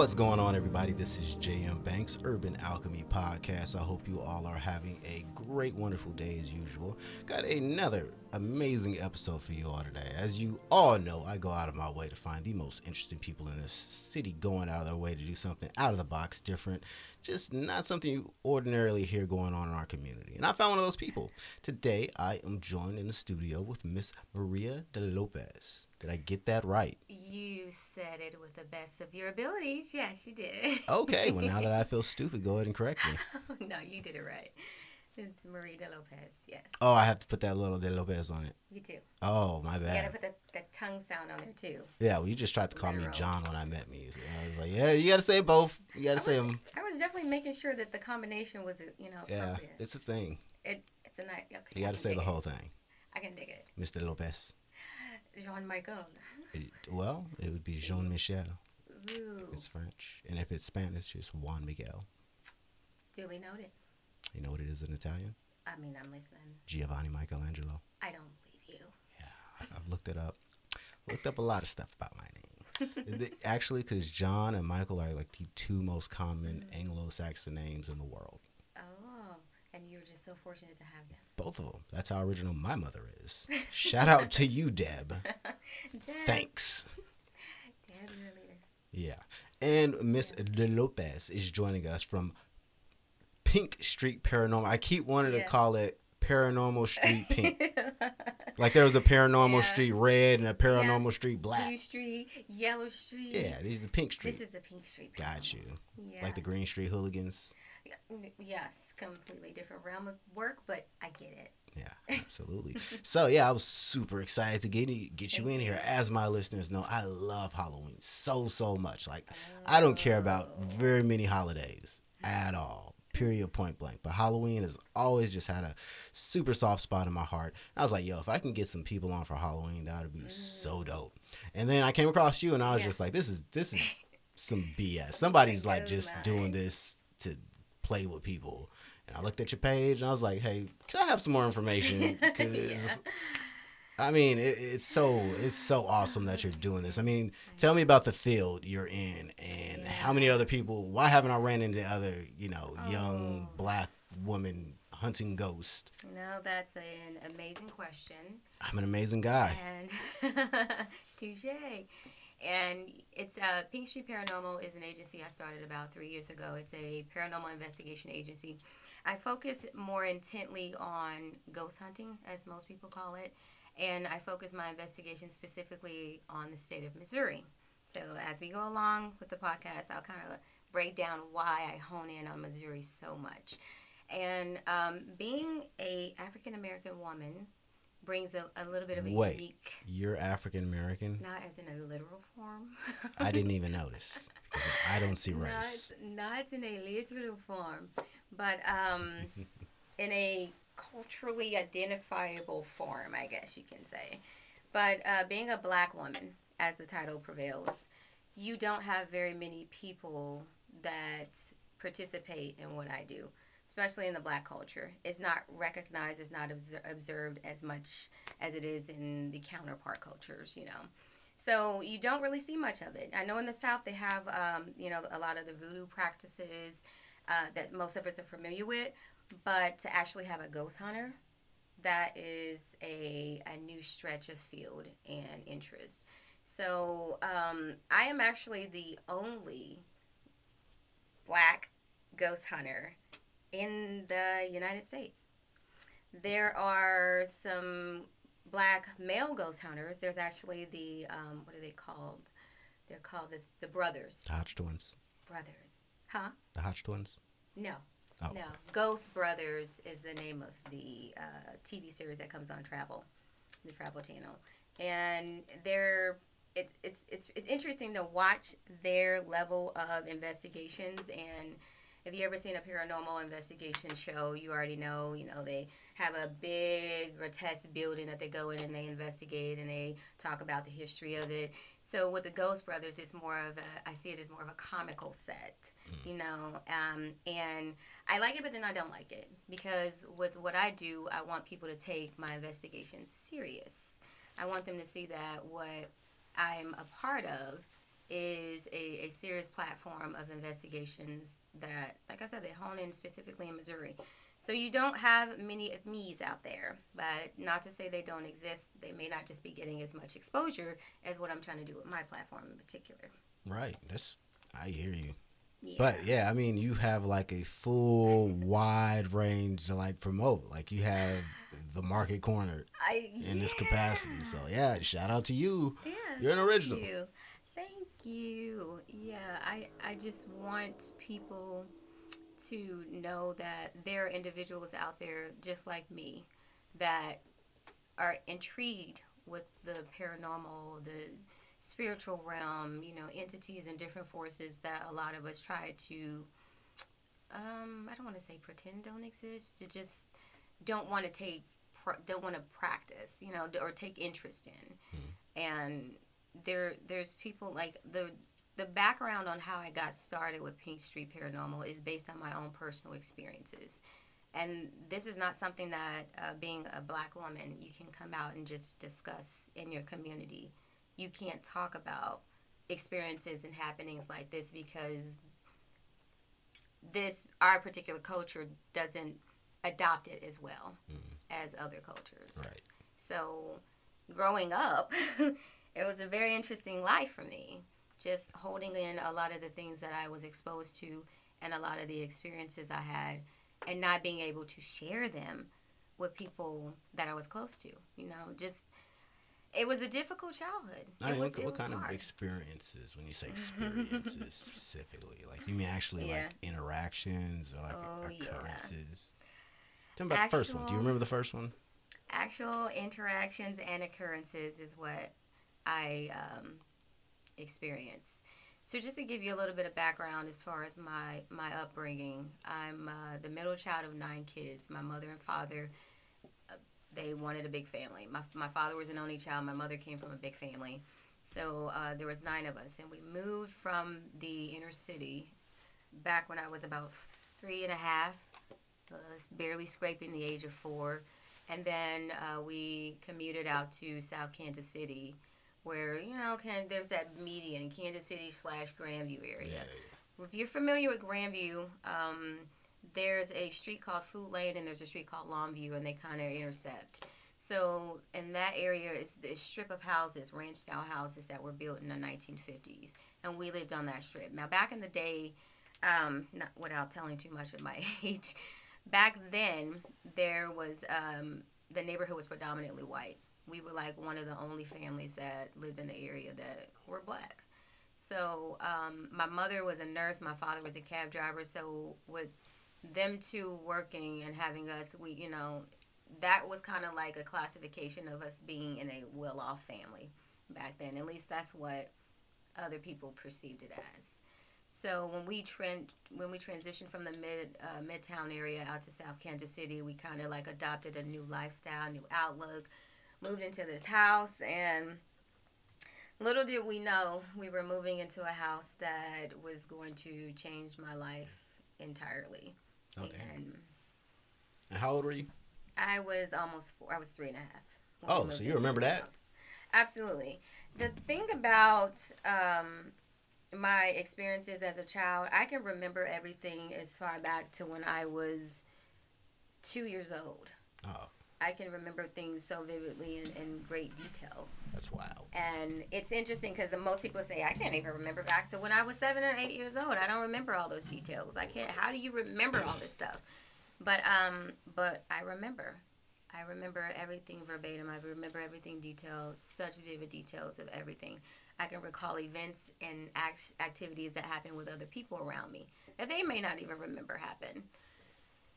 What's going on, everybody? This is JM Banks, Urban Alchemy Podcast. I hope you all are having a great, wonderful day as usual. Got another amazing episode for you all today. As you all know, I go out of my way to find the most interesting people in this city, going out of their way to do something out of the box, different, just not something you ordinarily hear going on in our community. And I found one of those people. Today, I am joined in the studio with Miss Maria de Lopez. Did I get that right? You said it with the best of your abilities. Yes, you did. Okay, well, now that I feel stupid, go ahead and correct me. no, you did it right. It's Marie de Lopez, yes. Oh, I have to put that little de Lopez on it. You do. Oh, my bad. You gotta put the, the tongue sound on there too. Yeah, well, you just tried to call me John when I met me. So I was like, yeah, you got to say both. You got I to say was, them. I was definitely making sure that the combination was, you know, Yeah, it's a thing. it, it's a night. Okay, You got to say the it. whole thing. I can dig it. Mr. Lopez. Jean Michael. It- well, it would be Jean Michel. Ooh, It's French. And if it's Spanish, it's Juan Miguel. duly noted. You know what it is in Italian? I mean, I'm listening. Giovanni Michelangelo. I don't believe you. Yeah, I've looked it up. Looked up a lot of stuff about my name. Actually, because John and Michael are like the two most common Anglo-Saxon names in the world. Oh, and you're just so fortunate to have them. Both of them. That's how original my mother is. Shout out to you, Deb. Deb, Thanks. Deb, you're a leader. Yeah. And Miss De Lopez is joining us from Pink Street Paranormal. I keep wanting to call it Paranormal Street Pink. like there was a Paranormal Yeah. Street Red and a Paranormal Street Black. Blue Street, Yellow Street. Yeah, these are the Pink Street. This is the Pink Street. Got you. Yeah. Like the Green Street Hooligans. Yes, completely different realm of work, but I get it. Yeah, absolutely. so yeah, I was super excited to get you, get you in here. As my listeners know, I love Halloween so so much. Like I don't care about Oh. very many holidays at all. Period. Point blank. But Halloween has always just had a super soft spot in my heart. I was like, yo, if I can get some people on for Halloween, that would be so dope. And then I came across you, and I was Mm. Yeah. just like, this is this is some BS. Somebody's like just doing this to play with people. And I looked at your page, and I was like, hey, can I have some more information? 'Cause I mean, it, it's so it's so awesome that you're doing this. I mean, tell me about the field you're in, and how many other people. Why haven't I ran into other, you know, young Oh. black women hunting ghosts? You know, that's an amazing question. I'm an amazing guy. And touche. And it's uh, Pink Street Paranormal is an agency I started about three years ago. It's a paranormal investigation agency. I focus more intently on ghost hunting, as most people call it, and I focus my investigation specifically on the state of Missouri. So as we go along with the podcast, I'll kind of break down why I hone in on Missouri so much. And um, being a African American woman brings a, a little bit of a Wait. unique You're African American. not as in a literal form. I didn't even notice. I don't see race. Not, not in a literal form, but um, in a culturally identifiable form, I guess you can say. But uh, being a black woman, as the title prevails, you don't have very many people that participate in what I do, especially in the black culture. It's not recognized, it's not obs- observed as much as it is in the counterpart cultures, you know. So you don't really see much of it. I know in the South they have, um, you know, a lot of the voodoo practices uh, that most of us are familiar with, but to actually have a ghost hunter, that is a, a new stretch of field and interest. So um, I am actually the only black ghost hunter in the United States. There are some black male ghost hunters. There's actually the um, what are they called? They're called the, the brothers. The Hodge twins. Brothers, huh? The Hodge twins. No, Oh. no. Ghost Brothers is the name of the uh, TV series that comes on Travel, the Travel Channel, and they're it's it's it's it's interesting to watch their level of investigations and. If you ever seen a paranormal investigation show, you already know, you know, they have a big grotesque building that they go in and they investigate and they talk about the history of it. So with the Ghost Brothers, it's more of a, I see it as more of a comical set, you know, um, and I like it, but then I don't like it because with what I do, I want people to take my investigation serious. I want them to see that what I'm a part of is a, a serious platform of investigations that, like I said, they hone in specifically in Missouri. So you don't have many of me's out there, but not to say they don't exist. They may not just be getting as much exposure as what I'm trying to do with my platform in particular. Right. That's I hear you. Yeah. But yeah, I mean, you have like a full wide range to like promote. Like you have the market cornered I, in this capacity. So yeah, shout out to you. Yeah, You're an original. Thank you. You. Yeah, I, I just want people to know that there are individuals out there just like me that are intrigued with the paranormal, the spiritual realm, you know, entities and different forces that a lot of us try to um, I don't want to say pretend don't exist, to just don't want to take don't want to practice, you know, or take interest in. And there there's people like the the background on how I got started with Pink Street Paranormal is based on my own personal experiences. And this is not something that, uh, being a black woman, you can come out and just discuss in your community. You can't talk about experiences and happenings like this because this, our particular culture, doesn't adopt it as well as other cultures. Right. So, growing up, it was a very interesting life for me. Just holding in a lot of the things that I was exposed to and a lot of the experiences I had, and not being able to share them with people that I was close to. You know, just it was a difficult childhood. I mean, was, what, what kind of experiences when you say experiences specifically? Like you mean actually Yeah. like interactions or like Oh, yeah. occurrences? Tell me about the first one. Do you remember the first one? actual interactions and occurrences is what I um, experience. So just to give you a little bit of background as far as my my upbringing, I'm uh, the middle child of nine kids. My mother and father, uh, they wanted a big family. My my father was an only child. My mother came from a big family. So uh, there was nine of us, and we moved from the inner city back when I was about three and a half, barely scraping the age of four and then uh, we commuted out to South Kansas City, where you know, can there's that median Kansas City slash Grandview area. If you're familiar with Grandview, um, there's a street called Food Lane and there's a street called Longview, and they kind of intersect. So in that area is this strip of houses, ranch style houses that were built in the 1950s, and we lived on that strip. Now back in the day, um, not without telling too much of my age, back then there was um, the neighborhood was predominantly white. We were like one of the only families that lived in the area that were black. So um, my mother was a nurse, my father was a cab driver. So with them two working and having us, we you know, that was kind of like a classification of us being in a well-off family back then. At least that's what other people perceived it as. So when we trend when we transitioned from the mid uh, midtown area out to South Kansas City, we kind of like adopted a new lifestyle, new outlook, moved into this house, and little did we know we were moving into a house that was going to change my life entirely. Okay. And And how old were you? I was almost four. I was three and a half. Oh, so you remember that? house. Absolutely. The thing about um, my experiences as a child, I can remember everything as far back to when I was two years old. Oh, I can remember things so vividly in, in great detail. that's wild. And it's interesting because most people say, I can't even remember back to when I was seven or eight years old. I don't remember all those details. I can't, how do you remember all this stuff? But, um, but I remember. I remember everything verbatim. I remember everything detailed, such vivid details of everything. I can recall events and act- activities that happened with other people around me that they may not even remember happen.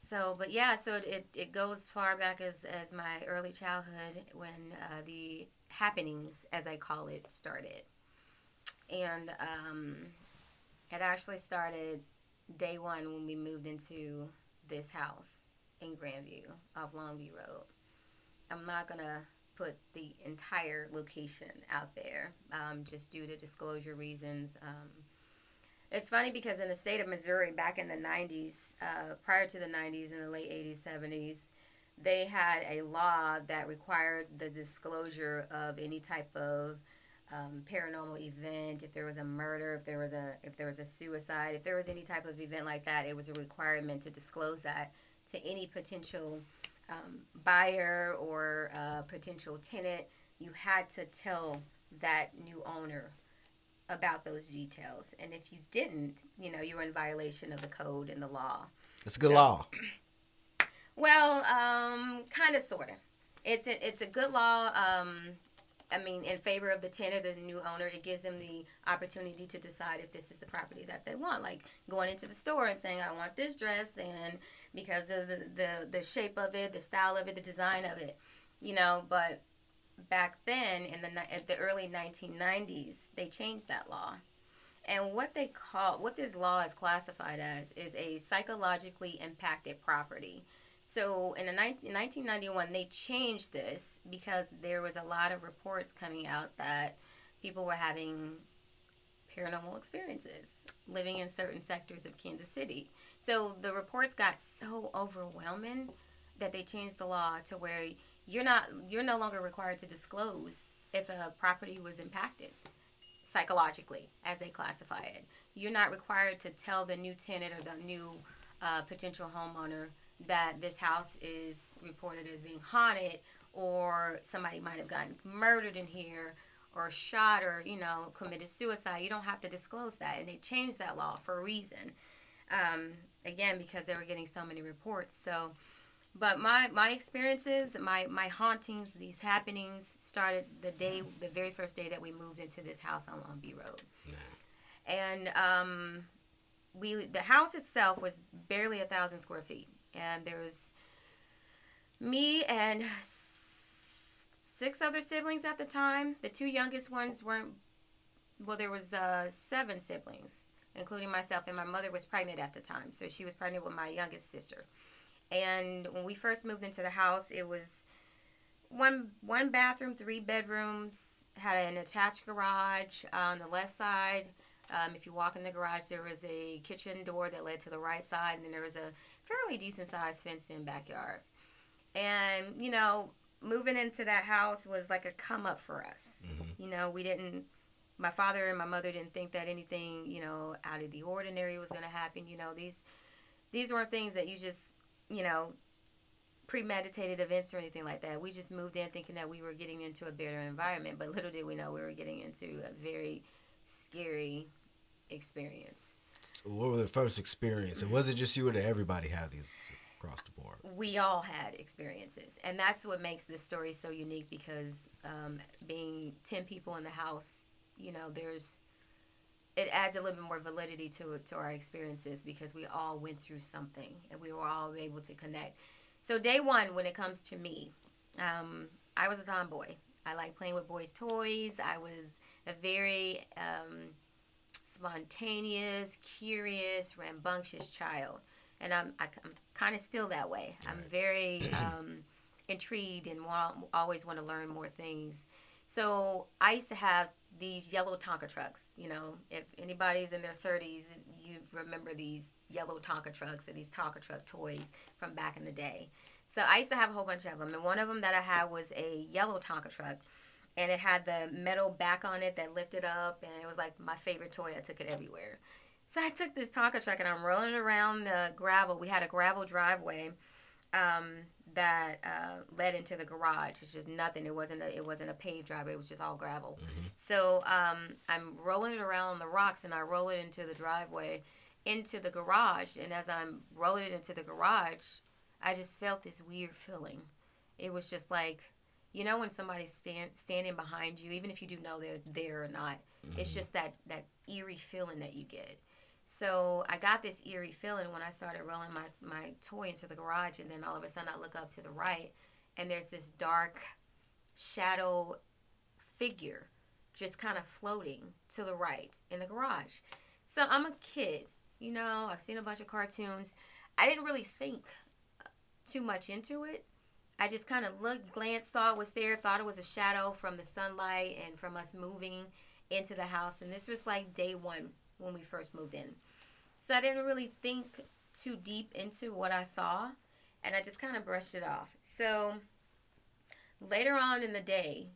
So, but yeah, so it, it goes far back as, as my early childhood when uh, the happenings, as I call it, started. And um, it actually started day one when we moved into this house in Grandview off Longview Road. I'm not going to put the entire location out there um, just due to disclosure reasons. Um, it's funny because in the state of Missouri, back in the 90s, uh, prior to the 90s, in the late 80s, 70s, they had a law that required the disclosure of any type of um, paranormal event, if there was a murder, if there was a if there was a suicide, if there was any type of event like that, it was a requirement to disclose that to any potential um, buyer or uh, potential tenant. You had to tell that new owner about those details, and if you didn't, you know, you were in violation of the code and the law. It's a good so, law. Well, um, kind of, sort of. It's a, it's a good law. Um, I mean, in favor of the tenant, the new owner, it gives them the opportunity to decide if this is the property that they want. Like going into the store and saying, "I want this dress," and because of the the, the shape of it, the style of it, the design of it, you know. But back then, in the at the early 1990s, they changed that law. And what they call what this law is classified as is a psychologically impacted property. So in, the, in 1991, they changed this because there was a lot of reports coming out that people were having paranormal experiences living in certain sectors of Kansas City. So the reports got so overwhelming that they changed the law to where you're not you're no longer required to disclose if a property was impacted psychologically as they classify it. You're not required to tell the new tenant or the new uh, potential homeowner that this house is reported as being haunted or somebody might have gotten murdered in here or shot or you know committed suicide. You don't have to disclose that and they changed that law for a reason. Um, again because they were getting so many reports. So but my my experiences my my hauntings these happenings started the day the very first day that we moved into this house on Longview Road and um, we the house itself was barely a thousand square feet and there was me and six other siblings at the time. The two youngest ones weren't. Well, there was uh, seven siblings, including myself, and my mother was pregnant at the time, so she was pregnant with my youngest sister. And when we first moved into the house, it was one one bathroom, three bedrooms, had an attached garage on the left side. Um, if you walk in the garage, there was a kitchen door that led to the right side, and then there was a fairly decent sized fenced in backyard. And, you know, moving into that house was like a come up for us. Mm-hmm. You know, we didn't, my father and my mother didn't think that anything, you know, out of the ordinary was going to happen. You know, these, these weren't things that you just, you know, premeditated events or anything like that. We just moved in thinking that we were getting into a better environment, but little did we know we were getting into a very scary experience. What was the first experience? And was it just you or did everybody have these across the board? We all had experiences. And that's what makes this story so unique because um, being 10 people in the house, you know, there's it adds a little bit more validity to to our experiences because we all went through something and we were all able to connect. So day one, when it comes to me, um, I was a tomboy. I like playing with boys' toys. I was a very um, spontaneous, curious, rambunctious child. And I'm, I, am i am kind of still that way. I'm very um, intrigued and wa- always want to learn more things. So I used to have these yellow Tonka trucks. You know, if anybody's in their 30s, you remember these yellow Tonka trucks or these Tonka truck toys from back in the day. So I used to have a whole bunch of them. And one of them that I had was a yellow Tonka truck and it had the metal back on it that lifted up, and it was like my favorite toy. I took it everywhere. So I took this Tonka truck and I'm rolling around the gravel. We had a gravel driveway um, that uh, led into the garage. It's just nothing. It wasn't a, it wasn't a paved driveway. It was just all gravel. Mm-hmm. So um, I'm rolling it around on the rocks and I roll it into the driveway, into the garage. And as I'm rolling it into the garage, I just felt this weird feeling. It was just like you know when somebody's stand, standing behind you even if you do know they're there or not mm-hmm. it's just that that eerie feeling that you get so i got this eerie feeling when i started rolling my, my toy into the garage and then all of a sudden i look up to the right and there's this dark shadow figure just kind of floating to the right in the garage. So i'm a kid you know i've seen a bunch of cartoons. I didn't really think too much into it. I just kind of looked, glanced, saw it was there, thought it was a shadow from the sunlight and from us moving into the house. And this was like day one when we first moved in. So I didn't really think too deep into what I saw and I just kind of brushed it off. So later on in the day,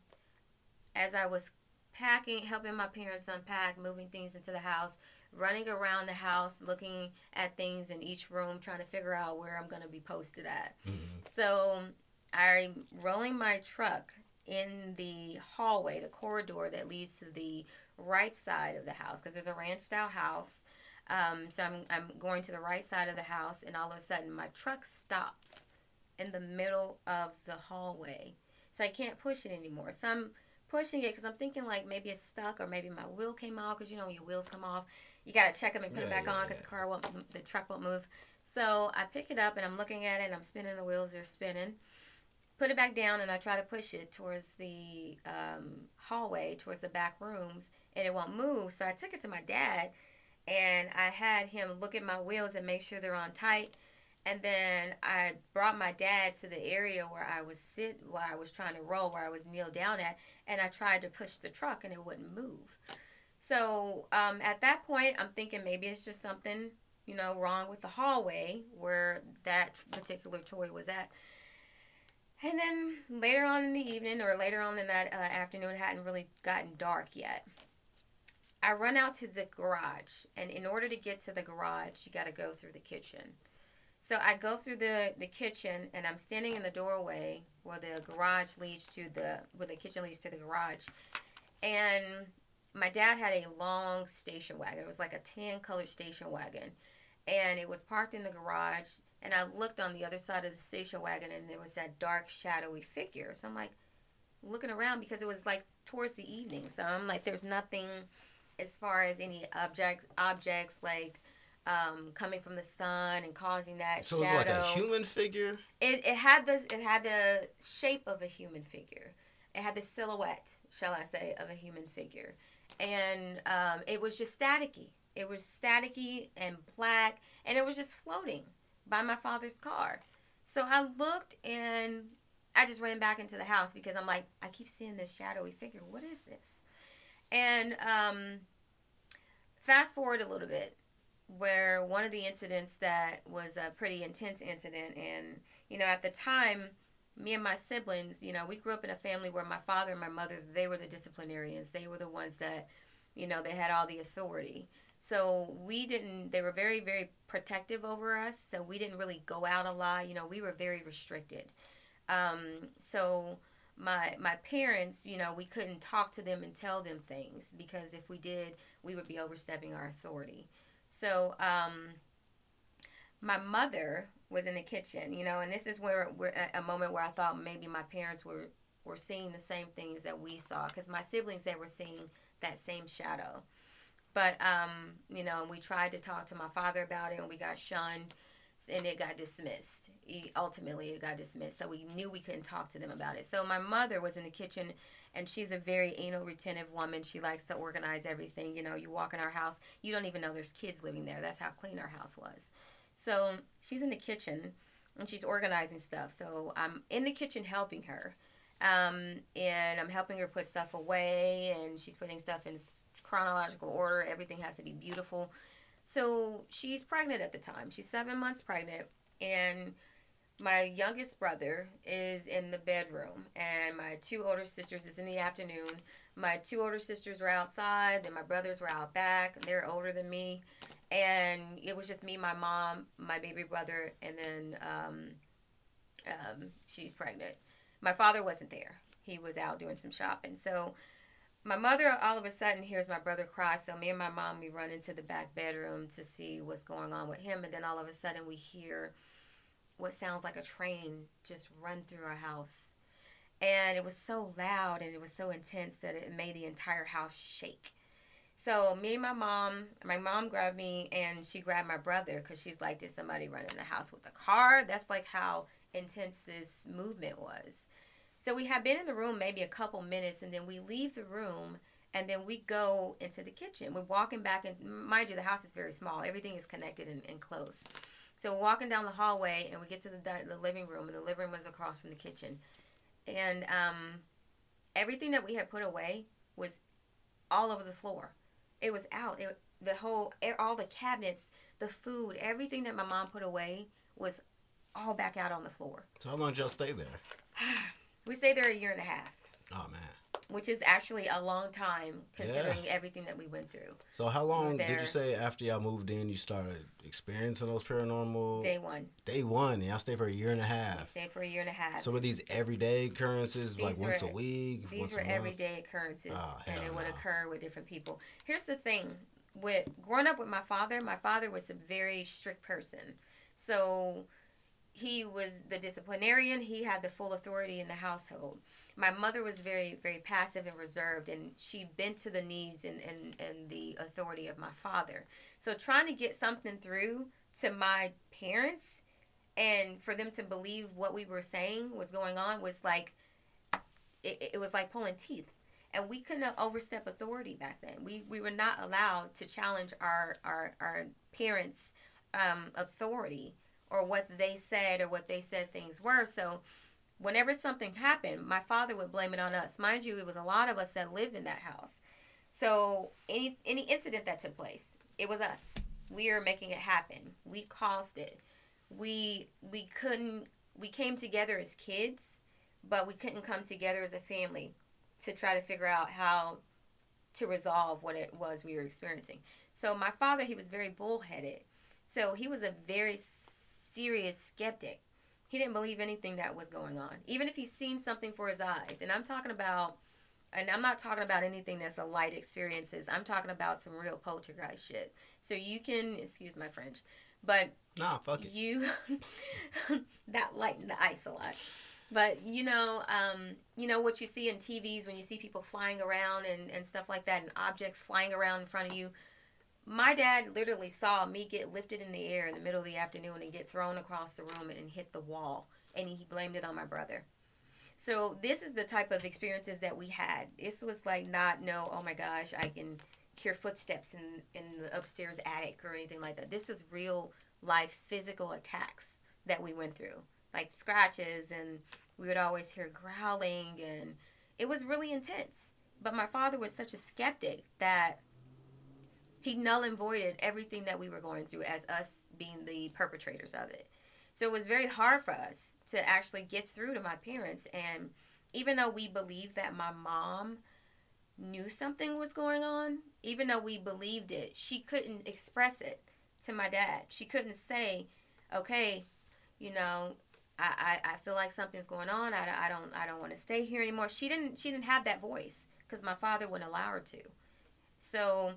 as I was packing, helping my parents unpack, moving things into the house, running around the house, looking at things in each room, trying to figure out where I'm going to be posted at. Mm-hmm. So I'm rolling my truck in the hallway, the corridor that leads to the right side of the house, because there's a ranch style house. Um, so I'm, I'm going to the right side of the house, and all of a sudden my truck stops in the middle of the hallway. So I can't push it anymore. So I'm pushing it because I'm thinking like maybe it's stuck or maybe my wheel came off because you know when your wheels come off, you gotta check them and put yeah, them back yeah, on because yeah. the car won't, the truck won't move. So I pick it up and I'm looking at it and I'm spinning the wheels. They're spinning. Put it back down and I try to push it towards the um, hallway, towards the back rooms, and it won't move. So I took it to my dad, and I had him look at my wheels and make sure they're on tight. And then I brought my dad to the area where I was sit, where I was trying to roll, where I was kneeled down at, and I tried to push the truck and it wouldn't move. So um, at that point, I'm thinking maybe it's just something, you know, wrong with the hallway where that particular toy was at. And then later on in the evening, or later on in that uh, afternoon, it hadn't really gotten dark yet. I run out to the garage, and in order to get to the garage, you got to go through the kitchen. So I go through the, the kitchen and I'm standing in the doorway where the garage leads to the where the kitchen leads to the garage. And my dad had a long station wagon. It was like a tan colored station wagon. And it was parked in the garage. And I looked on the other side of the station wagon and there was that dark, shadowy figure. So I'm like looking around because it was like towards the evening. So I'm like, there's nothing as far as any objects objects like um, coming from the sun and causing that so shadow. So it's like a human figure. It, it had the it had the shape of a human figure. It had the silhouette, shall I say, of a human figure, and um, it was just staticky. It was staticky and black, and it was just floating by my father's car. So I looked and I just ran back into the house because I'm like, I keep seeing this shadowy figure. What is this? And um, fast forward a little bit where one of the incidents that was a pretty intense incident and you know at the time me and my siblings you know we grew up in a family where my father and my mother they were the disciplinarians they were the ones that you know they had all the authority so we didn't they were very very protective over us so we didn't really go out a lot you know we were very restricted um, so my my parents you know we couldn't talk to them and tell them things because if we did we would be overstepping our authority so, um, my mother was in the kitchen, you know, and this is where we're a moment where I thought maybe my parents were were seeing the same things that we saw because my siblings they were seeing that same shadow. But um, you know, we tried to talk to my father about it and we got shunned and it got dismissed. ultimately, it got dismissed. So we knew we couldn't talk to them about it. So my mother was in the kitchen, and she's a very anal retentive woman. She likes to organize everything. You know, you walk in our house, you don't even know there's kids living there. That's how clean our house was. So she's in the kitchen, and she's organizing stuff. So I'm in the kitchen helping her. Um, and I'm helping her put stuff away, and she's putting stuff in chronological order. Everything has to be beautiful so she's pregnant at the time. She's seven months pregnant, and my youngest brother is in the bedroom, and my two older sisters is in the afternoon. My two older sisters were outside, and my brothers were out back. They're older than me, and it was just me, my mom, my baby brother, and then um, um, she's pregnant. My father wasn't there; he was out doing some shopping. So my mother all of a sudden hears my brother cry. So me and my mom we run into the back bedroom to see what's going on with him. And then all of a sudden we hear what sounds like a train just run through our house. And it was so loud and it was so intense that it made the entire house shake. So me and my mom my mom grabbed me and she grabbed my brother because she's like did somebody run in the house with a car? That's like how intense this movement was so we have been in the room maybe a couple minutes, and then we leave the room, and then we go into the kitchen. We're walking back, and mind you, the house is very small. Everything is connected and, and close. So we're walking down the hallway, and we get to the, the living room, and the living room is across from the kitchen. And um, everything that we had put away was all over the floor. It was out. It, the whole, all the cabinets, the food, everything that my mom put away was all back out on the floor. So how long did y'all stay there? We stayed there a year and a half. Oh man. which is actually a long time considering yeah. everything that we went through. So how long did you say after y'all moved in you started experiencing those paranormal? Day one. Day one. Y'all stayed for a year and a half. We stayed for a year and a half. So were these everyday occurrences, these like were, once a week? These were everyday occurrences, oh, and it would occur with different people. Here's the thing: with growing up with my father, my father was a very strict person. So he was the disciplinarian. He had the full authority in the household. My mother was very very passive and reserved and she bent to the needs and, and, and the authority of my father. So trying to get something through to my parents and for them to believe what we were saying was going on was like it, it was like pulling teeth. And we couldn't overstep authority back then. We, we were not allowed to challenge our our, our parents um, authority or what they said or what they said things were. So whenever something happened, my father would blame it on us. Mind you, it was a lot of us that lived in that house. So any any incident that took place, it was us. We are making it happen. We caused it. We we couldn't we came together as kids, but we couldn't come together as a family to try to figure out how to resolve what it was we were experiencing. So my father, he was very bullheaded. So he was a very serious skeptic. He didn't believe anything that was going on, even if he's seen something for his eyes. And I'm talking about, and I'm not talking about anything that's a light experiences. I'm talking about some real poltergeist shit. So you can, excuse my French, but nah, fuck it. You that lighten the ice a lot. But you know, um, you know what you see in TVs when you see people flying around and, and stuff like that, and objects flying around in front of you my dad literally saw me get lifted in the air in the middle of the afternoon and get thrown across the room and, hit the wall and he blamed it on my brother. So this is the type of experiences that we had. This was like not no oh my gosh i can hear footsteps in in the upstairs attic or anything like that. This was real life physical attacks that we went through like scratches and we would always hear growling and it was really intense. But my father was such a skeptic that he null and voided everything that we were going through as us being the perpetrators of it. So it was very hard for us to actually get through to my parents. And even though we believed that my mom knew something was going on, even though we believed it, she couldn't express it to my dad. She couldn't say, okay, you know, I, I, I feel like something's going on. I, I don't I don't want to stay here anymore. She didn't she didn't have that voice because my father wouldn't allow her to. So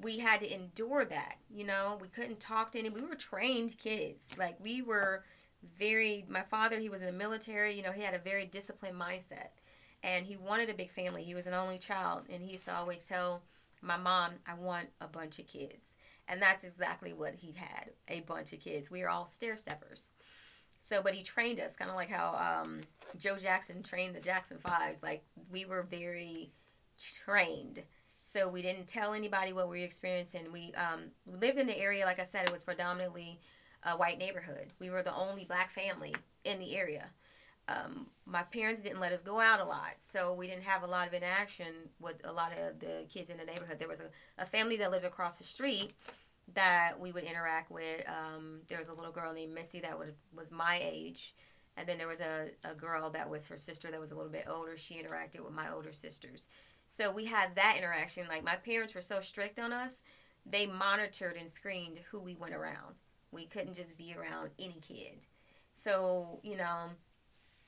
we had to endure that. You know, we couldn't talk to any. We were trained kids. Like we were very. My father, he was in the military. You know, he had a very disciplined mindset, and he wanted a big family. He was an only child, and he used to always tell my mom, "I want a bunch of kids," and that's exactly what he had. A bunch of kids. We were all stair steppers. So, but he trained us, kind of like how um, Joe Jackson trained the Jackson Fives. Like we were very trained so we didn't tell anybody what we were experiencing. We um, lived in the area, like I said, it was predominantly a white neighborhood. We were the only black family in the area. Um, my parents didn't let us go out a lot, so we didn't have a lot of interaction with a lot of the kids in the neighborhood. There was a, a family that lived across the street that we would interact with. Um, there was a little girl named Missy that was was my age, and then there was a, a girl that was her sister that was a little bit older. She interacted with my older sisters. So we had that interaction. Like my parents were so strict on us, they monitored and screened who we went around. We couldn't just be around any kid. So, you know,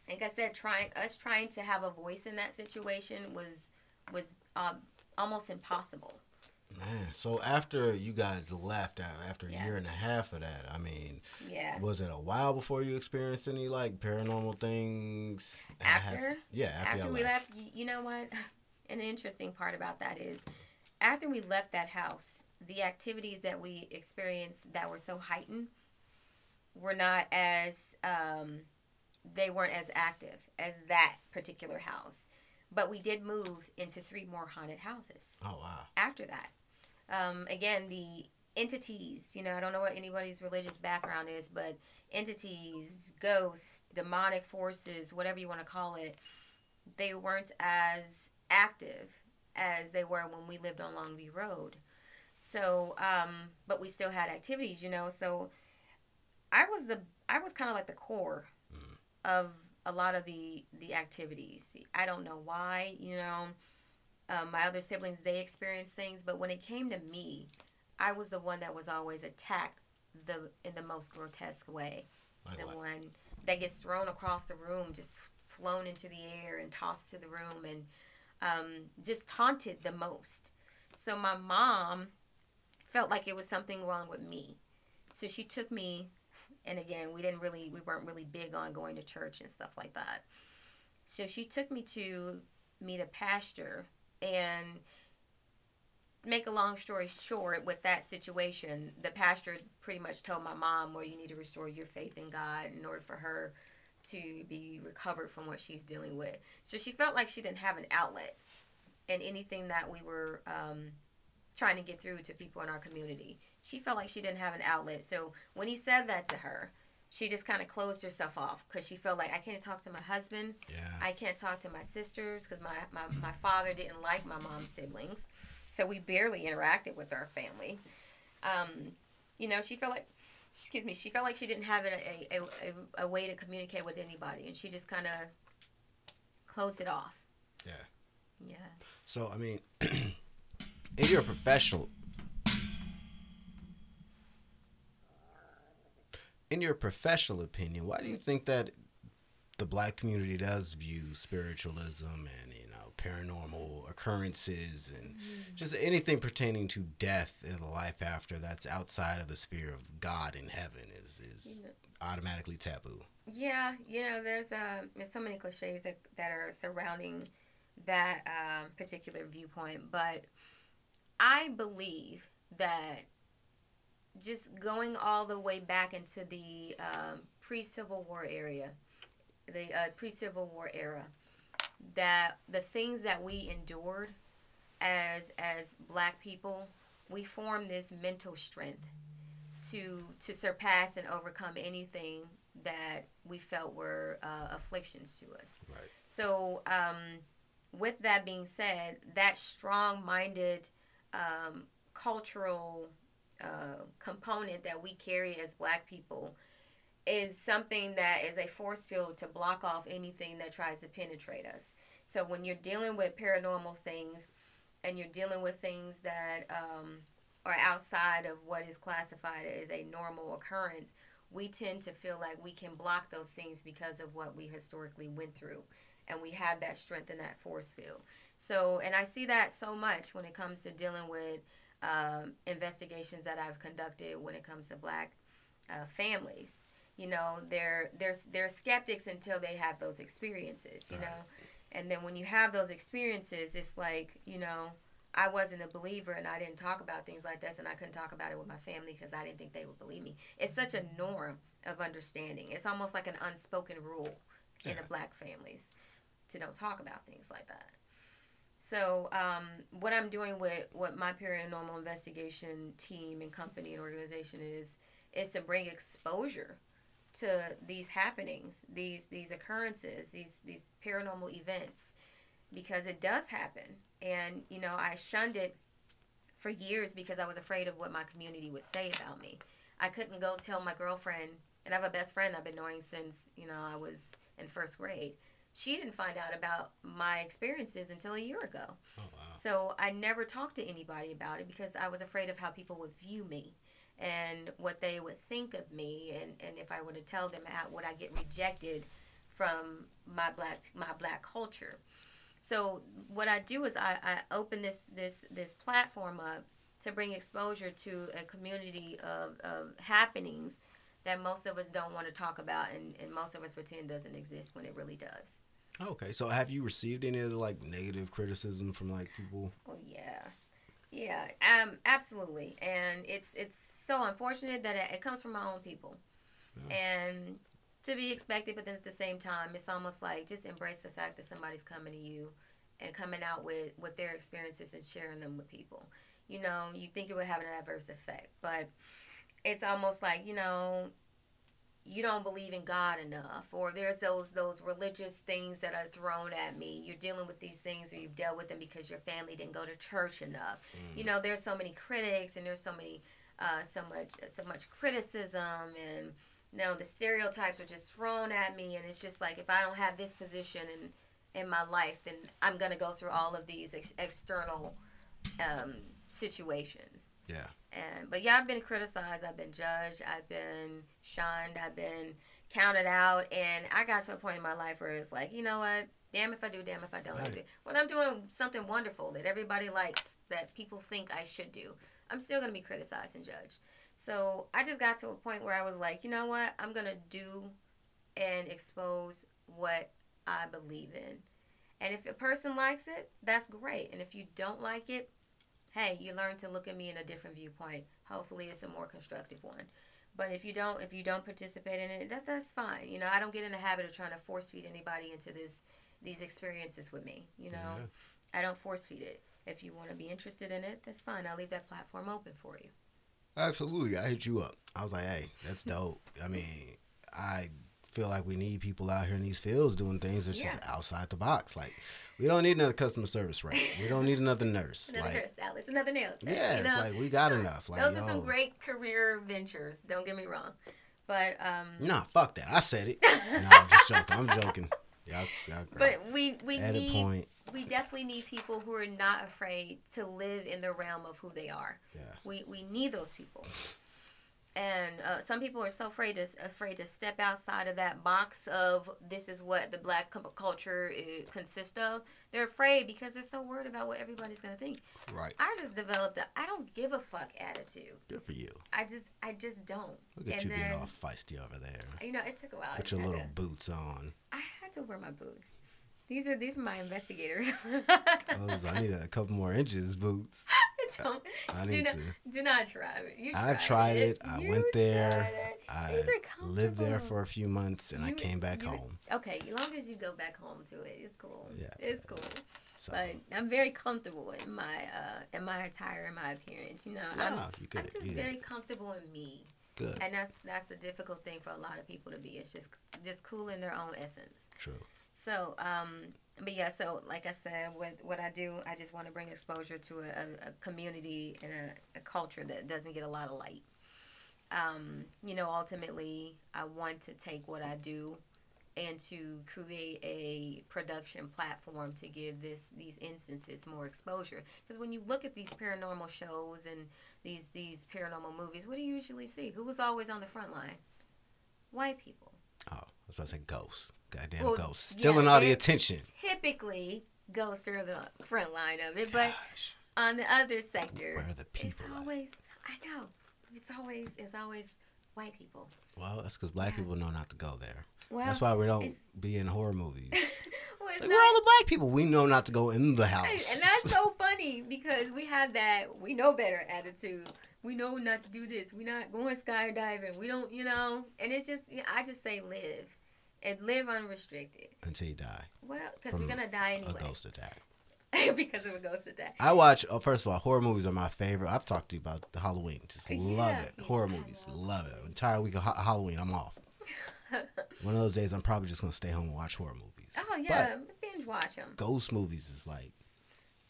like I said, trying us trying to have a voice in that situation was was uh, almost impossible. Man, so after you guys left after a yeah. year and a half of that, I mean, yeah, was it a while before you experienced any like paranormal things? After, yeah, after, after we left. left, you know what? an interesting part about that is after we left that house, the activities that we experienced that were so heightened were not as um, they weren't as active as that particular house. But we did move into three more haunted houses. Oh wow! After that, um, again the entities. You know, I don't know what anybody's religious background is, but entities, ghosts, demonic forces, whatever you want to call it, they weren't as active as they were when we lived on Longview Road. So, um, but we still had activities, you know. So, I was the I was kind of like the core mm. of a lot of the the activities. I don't know why, you know. Um, my other siblings they experienced things, but when it came to me, I was the one that was always attacked the in the most grotesque way. Like the what? one that gets thrown across the room, just flown into the air and tossed to the room, and um, just taunted the most. So my mom felt like it was something wrong with me, so she took me. And again, we didn't really, we weren't really big on going to church and stuff like that. So she took me to meet a pastor, and make a long story short, with that situation, the pastor pretty much told my mom, "Well, you need to restore your faith in God in order for her to be recovered from what she's dealing with." So she felt like she didn't have an outlet in anything that we were um, trying to get through to people in our community. She felt like she didn't have an outlet. So when he said that to her, she just kind of closed herself off because she felt like I can't talk to my husband. Yeah. I can't talk to my sisters because my, my, my father didn't like my mom's siblings. So we barely interacted with our family. Um, you know, she felt like, excuse me, she felt like she didn't have a, a, a, a way to communicate with anybody. And she just kind of closed it off. Yeah. Yeah. So I mean, if you're a professional, in your professional opinion, why do you think that the black community does view spiritualism and paranormal occurrences and just anything pertaining to death and life after that's outside of the sphere of God in heaven is is You know- automatically taboo? Yeah, you know, there's uh, there's so many cliches that, that are surrounding that um, particular viewpoint, but I believe that just going all the way back into the um, pre-Civil War area, the uh, pre-Civil War era, that the things that we endured as as Black people, we formed this mental strength to to surpass and overcome anything that we felt were uh, afflictions to us. Right. So, um, with that being said, that strong minded um, cultural uh, component that we carry as black people is something that is a force field to block off anything that tries to penetrate us. So, when you're dealing with paranormal things and you're dealing with things that um, are outside of what is classified as a normal occurrence, we tend to feel like we can block those things because of what we historically went through. And we have that strength in that force field. So and i see that so much when it comes to dealing with um, investigations that i've conducted when it comes to black uh, families you know they're they're they're skeptics until they have those experiences you Right. know and then when you have those experiences it's like you know I wasn't a believer and I didn't talk about things like this and I couldn't talk about it with my family because I didn't think they would believe me. It's such a norm of understanding. It's almost like an unspoken rule in the black families to don't talk about things like that. So, um, what I'm doing with what my paranormal investigation team and company and organization is is to bring exposure to these happenings, these these occurrences, these these paranormal events, because it does happen. And you know, I shunned it for years because I was afraid of what my community would say about me. I couldn't go tell my girlfriend, and I have a best friend I've been knowing since you know I was in first grade. She didn't find out about my experiences until a year ago. Oh wow. So I never talked to anybody about it because I was afraid of how people would view me and what they would think of me and, and if I were to tell them how would I get rejected from my black my black culture. So what I do is I, I open this this this platform up to bring exposure to a community of, of happenings that most of us don't want to talk about and, and most of us pretend doesn't exist when it really does. Okay, so have you received any of the like negative criticism from like people? Well, yeah, yeah, um, absolutely, and it's it's so unfortunate that it, it comes from my own people, and to be expected. But then at the same time, it's almost like just embrace the fact that somebody's coming to you and coming out with with their experiences and sharing them with people. You know, you think it would have an adverse effect, but it's almost like you know you don't believe in God enough, or there's those those religious things that are thrown at me. You're dealing with these things, or you've dealt with them because your family didn't go to church enough. You know, there's so many critics, and there's so many, uh, so much, so much criticism, and no, the stereotypes are just thrown at me, and it's just like if I don't have this position in in my life, then I'm gonna go through all of these ex- external um, situations. Yeah. And but yeah, I've been criticized, I've been judged, I've been shunned, I've been counted out, and I got to a point in my life where it's like, you know what? Damn if I do, damn if I don't. Right. do. When I'm doing something wonderful that everybody likes, that people think I should do, I'm still gonna be criticized and judged. So I just got to a point where I was like, you know what? I'm gonna do and expose what I believe in. And if a person likes it, that's great. And if you don't like it, hey, you learn to look at me in a different viewpoint. Hopefully it's a more constructive one. But if you don't if you don't participate in it, that that's fine. You know, I don't get in the habit of trying to force feed anybody into this these experiences with me. You know. Yeah. I don't force feed it. If you want to be interested in it, that's fine. I'll leave that platform open for you. Absolutely. I hit you up. I was like, hey, that's dope. I mean, I feel like we need people out here in these fields doing things that's just outside the box. Like, we don't need another customer service rep. We don't need another nurse. Another like, hairstylist, another nail tech. yeah, you it's know? like we got enough. Like, Those are some great career ventures. Don't get me wrong, but um, Nah, fuck that. I said it. no, I'm just joking. I'm joking. Y'all, y'all but we we at a need point. we definitely need people who are not afraid to live in the realm of who they are. Yeah. We we need those people. And uh, some people are so afraid to afraid to step outside of that box of this is what the black culture uh, consists of. They're afraid because they're so worried about what everybody's gonna think. Right. I just developed a I don't give a fuck attitude. Good for you. I just I just don't. Look at and you then being all feisty over there. you know it took a while. Put your little to- boots on. I had to wear my boots. These are these are my investigators. I, was, I need a couple more inches boots. Don't- I do need not to. do not try it. You I tried it. I You went there. tried it. I lived there for a few months and I came back home. Okay, as long as you go back home to it, it's cool. Yeah. it's cool. So, But I'm very comfortable in my uh in my attire and my appearance. You know, I'm, Nah, you I'm just you good. very comfortable in me, good. and that's that's the difficult thing for a lot of people to be. It's just just cool in their own essence. True. So, um, but yeah, so like I said, with what I do, I just want to bring exposure to a, a, community and a, a culture that doesn't get a lot of light. Um, you know, ultimately, I want to take what I do and to create a production platform to give this these instances more exposure. Because when you look at these paranormal shows and these these paranormal movies, what do you usually see? Who was always on the front line? White people. Oh, I was about to say ghosts. Goddamn Well, ghosts. yeah, Stealing all the attention. typically ghosts are the front line of it, but Gosh. on the other sector, Where are the it's people at? always I know it's always it's always white people. Well, that's because black Yeah. people know not to go there. Well, that's why we don't be in horror movies. well, it's like, not, where are all the black people? We know not to go in the house. and that's so funny because we have that we know better attitude. We know not to do this. We're not going skydiving. We don't, you know. And it's just, yeah, I just say live, and live unrestricted. Until you die. Well, because we're gonna die anyway. A ghost attack. because of a ghost attack. I watch. Oh, first of all, horror movies are my favorite. I've talked to you about the Halloween. Just Yeah. love it. Horror Yeah, movies, love it. Entire week of ha- Halloween, I'm off. One of those days, I'm probably just gonna stay home and watch horror movies. oh yeah, binge watch them. Ghost movies is like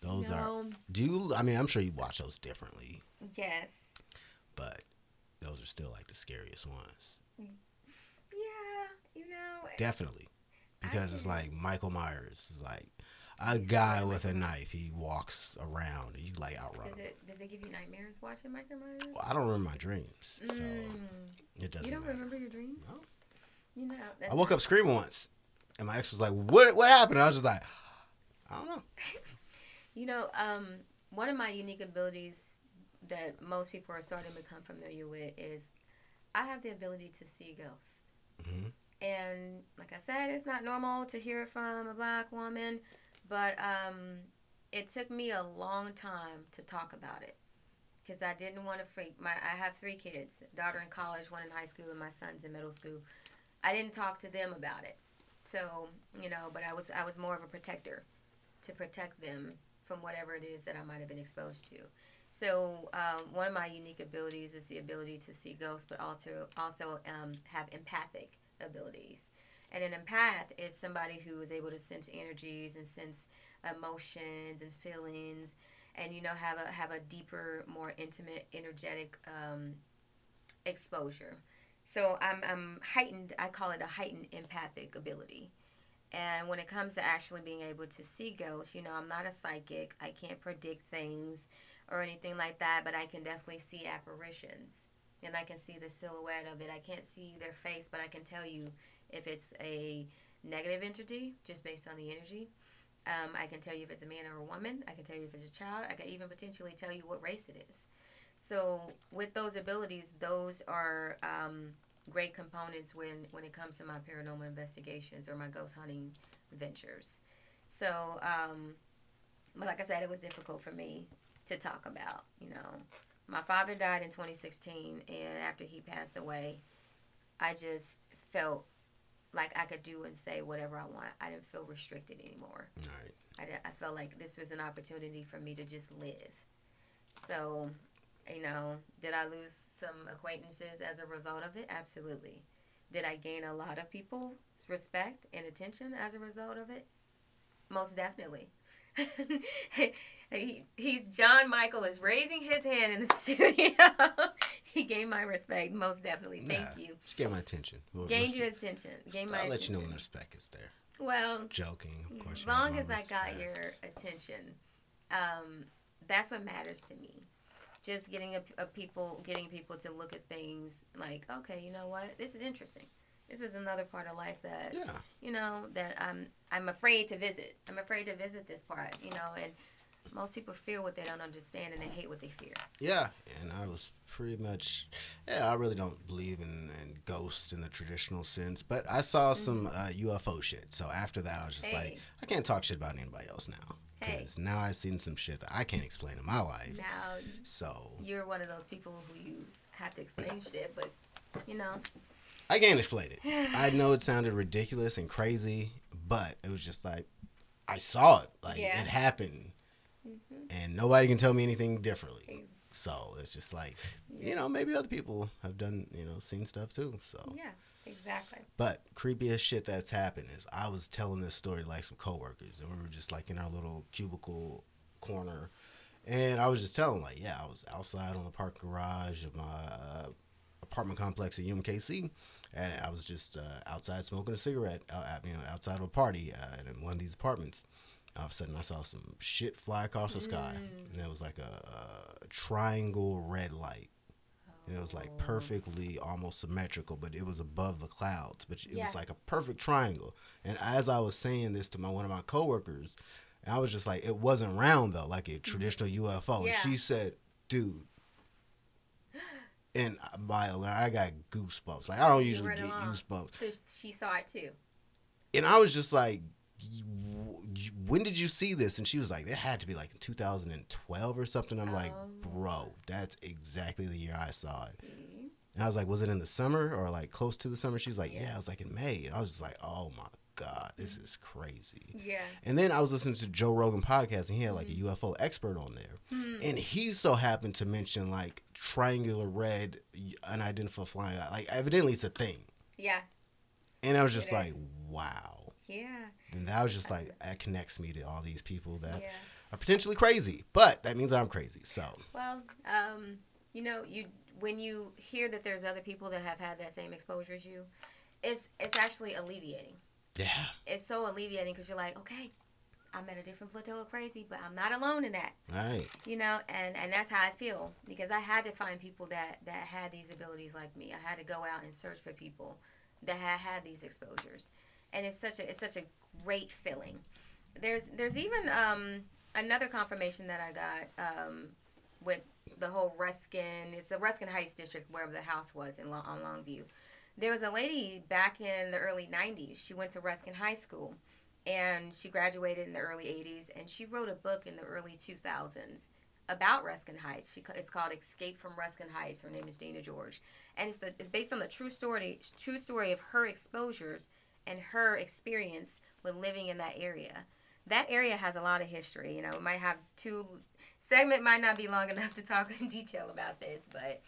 those are. Do you? I mean, I'm sure you watch those differently, Yes. but those are still like the scariest ones. Know. Definitely, because it's like Michael Myers is like a He's guy with a knife. He walks around and you like outrun Does him. it does it give you nightmares watching Michael Myers? Well, I don't remember my dreams, so Mm. it doesn't You don't matter. remember your dreams? No. You know. I woke up screaming once, and my ex was like, "What? What happened?" I was just like, "I don't know." You know, um, one of my unique abilities that most people are starting to become familiar with is I have the ability to see ghosts. Mhm. And like I said, it's not normal to hear it from a black woman, but um, it took me a long time to talk about it because I didn't want to freak. My I have three kids: daughter in college, one in high school, and my son's in middle school. I didn't talk to them about it, so you know. But I was I was more of a protector to protect them from whatever it is that I might have been exposed to. So um, one of my unique abilities is the ability to see ghosts, but also also um, have empathic abilities. And an empath is somebody who is able to sense energies and sense emotions and feelings, and you know have a have a deeper, more intimate, energetic um, exposure. So I'm, I'm heightened. I call it a heightened empathic ability. And when it comes to actually being able to see ghosts, you know, I'm not a psychic. I can't predict things or anything like that, but I can definitely see apparitions. And I can see the silhouette of it. I can't see their face, but I can tell you if it's a negative entity just based on the energy. Um, I can tell you if it's a man or a woman. I can tell you if it's a child. I can even potentially tell you what race it is. So with those abilities, those are um, great components when when it comes to my paranormal investigations or my ghost hunting ventures. So, um, but like I said, it was difficult for me to talk about. You know, my father died in 2016, and after he passed away, I just felt like I could do and say whatever I want. I didn't feel restricted anymore. Right. I, I felt like this was an opportunity for me to just live. So you know, did I lose some acquaintances as a result of it? Absolutely. Did I gain a lot of people's respect and attention as a result of it? Most definitely. he, he's John Michael is raising his hand in the studio. he gained my respect, most definitely. Thank Nah, you. Just get my attention. Well, Gained your attention. Gained my I'll let attention. you know when respect is there. Well, Joking, of course. as long as I got your attention, um, that's what matters to me. Just getting a, a people, getting people to look at things like, okay, you know what, this is interesting. This is another part of life that Yeah. you know that I'm I'm afraid to visit. I'm afraid to visit this part, you know, and most people fear what they don't understand and they hate what they fear. Yeah, and I was pretty much, yeah, I really don't believe in, in ghosts in the traditional sense, but I saw some uh, UFO shit. So after that, I was just Mm-hmm. Hey. like, I can't talk shit about anybody else now. Hey. Because now I've seen some shit that I can't explain in my life. Now So you're one of those people who you have to explain shit, but you know, I can't explain it. I know it sounded ridiculous and crazy, but it was just like, I saw it. Like, Yeah. it happened. Mhm. And nobody can tell me anything differently. So it's just like, you know, maybe other people have done, you know, seen stuff too. So. yeah, exactly. But creepiest shit that's happened is I was telling this story to like some coworkers, and we were just like in our little cubicle corner, and I was just telling like, yeah, I was outside on the parking garage of my uh, apartment complex at UMKC, and I was just uh, outside smoking a cigarette, uh, at- you know, outside of a party uh, in one of these apartments. All of a sudden, I saw some shit fly across the sky, Mm. and it was like a, a triangle red light. And it was like Oh. perfectly almost symmetrical, but it was above the clouds. But it Yeah. was like a perfect triangle. And as I was saying this to my one of my coworkers, I was just like, it wasn't round though, like a traditional UFO. Mm-hmm. Yeah. And she said, "Dude." And by I got goosebumps. Like I don't You usually get along. goosebumps. So she saw it too. And I was just like, "You- you- when did you see this? And she was like, it had to be like 2012 or something. I'm like, Oh. bro, that's exactly the year I saw it. See? And I was like, was it in the summer or like close to the summer? She's like, yeah, Yeah. I was like in May. And I was just like, oh my God, this is crazy. Yeah. And then I was listening to Joe Rogan podcast and he had like a UFO expert on there. Hmm. And he so happened to mention like triangular red unidentified flying. Like evidently it's a thing. Yeah. And I was just It like, is. wow. Yeah. And that was just like, that connects me to all these people that Yeah. are potentially crazy. But that means I'm crazy. So, Well, um, you know, you when you hear that there's other people that have had that same exposure as you, it's it's actually alleviating. Yeah. It's so alleviating because you're like, okay, I'm at a different plateau of crazy, but I'm not alone in that. Right. You know, and and that's how I feel because I had to find people that that had these abilities like me. I had to go out and search for people that had had these exposures, and it's such a it's such a great feeling. There's there's even um, another confirmation that I got um, with the whole Ruskin. It's the Ruskin Heights district where the house was in Long, on Longview. There was a lady back in the early '90s. She went to Ruskin High School, and she graduated in the early '80s. And she wrote a book in the early 2000s about Ruskin Heights. She, it's called Escape from Ruskin Heights. Her name is Dana George, and it's the it's based on the true story true story of her exposures and her experience with living in that area. That area has a lot of history. You know, it might have two segment might not be long enough to talk in detail about this, but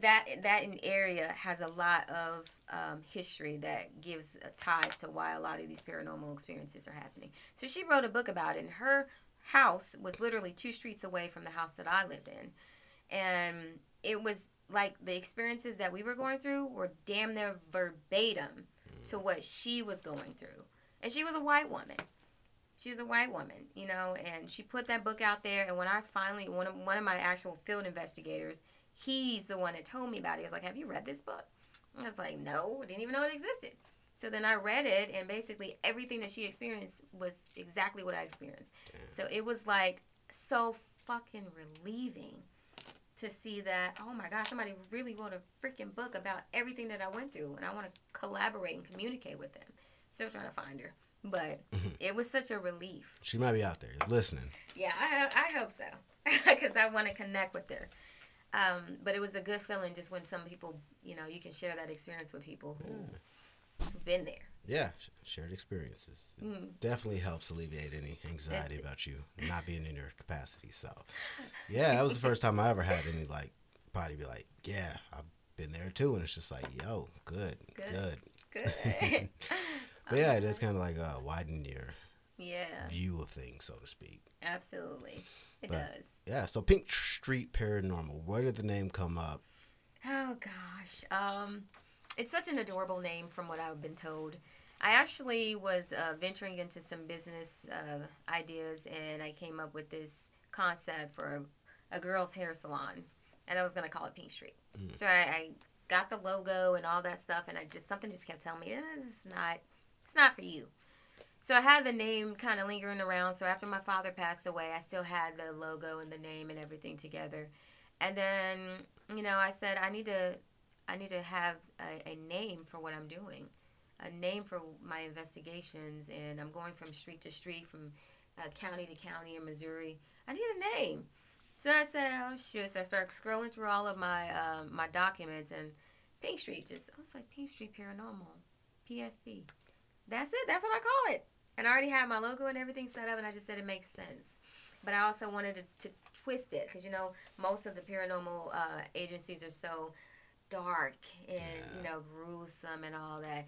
that that area has a lot of um, history that gives uh, ties to why a lot of these paranormal experiences are happening. So she wrote a book about it. And her house was literally two streets away from the house that I lived in, and it was like the experiences that we were going through were damn near verbatim to what she was going through. And she was a white woman. She was a white woman, you know, and she put that book out there. And when I finally, one of, one of my actual field investigators, he's the one that told me about it. He was like, Have you read this book? I was like, No, I didn't even know it existed. So then I read it, and basically everything that she experienced was exactly what I experienced. So it was like so fucking relieving to see that, oh my God, somebody really wrote a freaking book about everything that I went through, and I want to collaborate and communicate with them. Still trying to find her, but mm-hmm. it was such a relief. She might be out there listening. Yeah, I, I hope so, because I want to connect with her. Um, but it was a good feeling just when some people, you know, you can share that experience with people who have been there. Yeah, shared experiences. Mm. definitely helps alleviate any anxiety about you not being in your capacity. So, yeah, that was the first time I ever had any like body be like, yeah, I've been there too, and it's just like, yo, good, Good. good. Good. But yeah, it does kind of like uh, widen your yeah, view of things, so to speak. absolutely. It But- does. Yeah, so Pink Street Paranormal. Where did the name come up? Oh gosh. Um it's such an adorable name from what I've been told. I actually was uh, venturing into some business uh, ideas and I came up with this concept for a, a girl's hair salon and I was going to call it Pink Street. Mm. So I, I got the logo and all that stuff and I just something just kept telling me eh, it's not it's not for you. So I had the name kind of lingering around. So after my father passed away, I still had the logo and the name and everything together. And then, you know, I said I need to I need to have a, a name for what I'm doing. A name for my investigations and I'm going from street to street from uh, county to county in Missouri. I need a name. So I said, oh shit. So I started scrolling through all of my um, my documents and Pink Street just I was like Pink Street Paranormal, PSP. That's it. That's what I call it. And I already had my logo and everything set up, and I just said it makes sense. But I also wanted to, to twist it because you know most of the paranormal uh, agencies are so dark and you know gruesome and all that.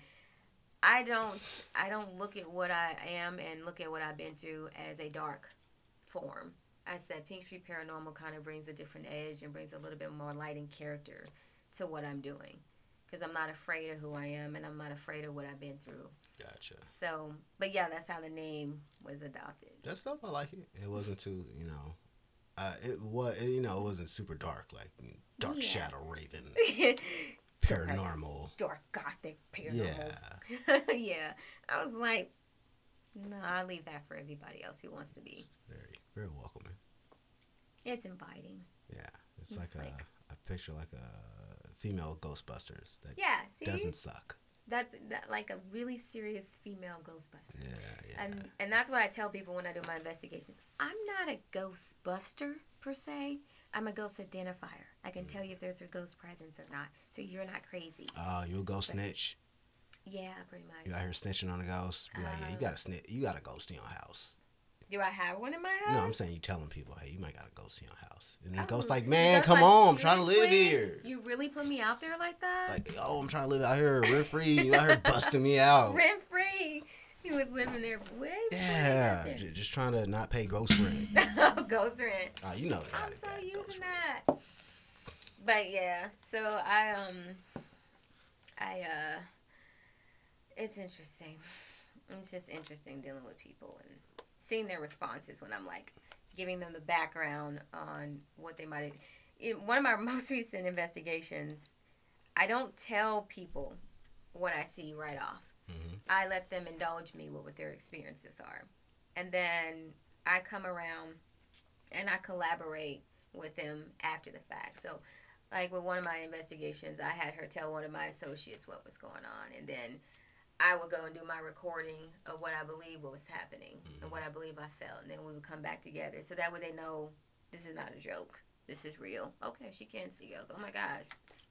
I don't I don't look at what I am and look at what I've been through as a dark form. I said Pink Street Paranormal kind of brings a different edge and brings a little bit more light and character to what I'm doing because I'm not afraid of who I am and I'm not afraid of what I've been through. Gotcha. So, but yeah, that's how the name was adopted. That stuff I like it. It wasn't too, you know, uh, it was, you know, it wasn't super dark like Dark Yeah. Shadow Raven, paranormal. Dark gothic Yeah, paranormal. Yeah. yeah. I was like, no, I'll leave that for everybody else who wants to be. very, very welcoming. It's inviting. Yeah, it's, It's like, like- a, a picture like a female Ghostbusters that Yeah, see? doesn't suck. That's that, like a really serious female Ghostbuster. Yeah, yeah. And and that's what I tell people when I do my investigations. I'm not a ghostbuster per se. I'm a ghost identifier. I can tell you if there's a ghost presence or not. So you're not crazy. Oh, you'll go snitch. Yeah, pretty much. You out here snitching on a ghost. Be like, yeah, you Uh, got a snitch. You got a ghost in your house. Do I have one in my house? No, I'm saying you telling people, hey, you might got a ghost in your house. And the Oh, ghost like, man, come like, on, I'm trying to live here. You really put me out there like that? Like, oh, I'm trying to live out here rent free. You out here busting me out. Rent free. He was living there way Yeah, j- just trying to not pay ghost rent. there. ghost rent. Oh, you know got I'm so using rent. that. But yeah, so I um I uh it's interesting. It's just interesting dealing with people and seeing their responses when I'm like giving them the background on what they might in one of my most recent investigations, I don't tell people what I see right off. Mhm. I let them indulge me with what their experiences are. And then I come around and I collaborate with them after the fact. So, like with one of my investigations, I had her tell one of my associates what was going on, and then I would go and do my recording of what I believe was happening and mm-hmm. what I believe I felt, and then we would come back together. So that way they know this is not a joke. This is real. Okay, she can see us. Oh my gosh,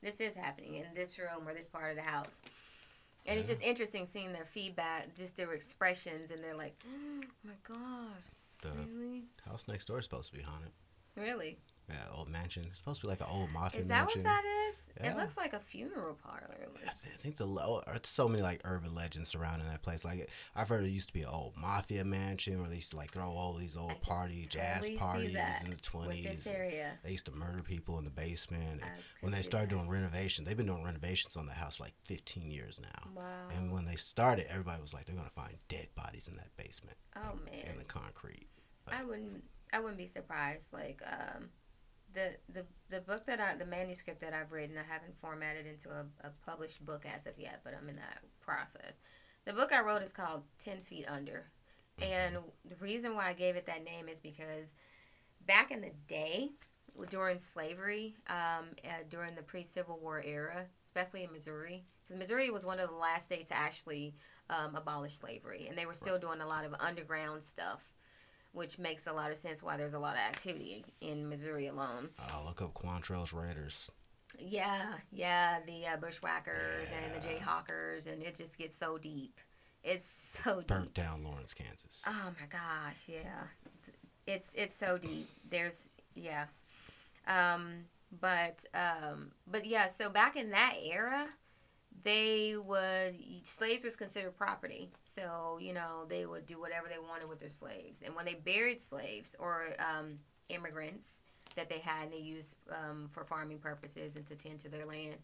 this is happening in this room or this part of the house. And it's just interesting seeing their feedback, just their expressions, and they're like, oh my God, The really? house next door is supposed to be haunted. Really? Yeah, old mansion. It's supposed to be like an old mafia Is that mansion. what that is? Yeah. It looks like a funeral parlor. I th- I think the lo- or it's so many like urban legends surrounding that place. Like I've heard it used to be an old mafia mansion where they used to like throw all these old party jazz Totally see parties in the twenties. this area. They used to murder people in the basement. And when they started that. doing renovations, they've been doing renovations on the house for like 15 years now. Wow. And when they started, everybody was like, they're gonna find dead bodies in that basement Oh man. in the concrete. I wouldn't I wouldn't be surprised. Like um, the the the book that I the manuscript that I've written, I haven't formatted into a, a published book as of yet, but I'm in that process. The book I wrote is called Ten Feet Under, and the reason why I gave it that name is because back in the day during slavery, um, uh, during the pre-Civil War era, especially in Missouri, because Missouri was one of the last states to actually um, abolish slavery, and they were still doing a lot of underground stuff which makes a lot of sense why there's a lot of activity in Missouri alone. Uh, look up Quantrill's Raiders. Yeah, yeah, the uh, bushwhackers and the jayhawkers, and it just gets so deep. It's so deep. Burnt down Lawrence, Kansas. Oh my gosh, yeah, it's it's so deep. There's yeah, um, but um, but yeah. So back in that era, they would slaves was considered property. So you know they would do whatever they wanted with their slaves, and when they buried slaves or um, immigrants that they had and they used um, for farming purposes and to tend to their land,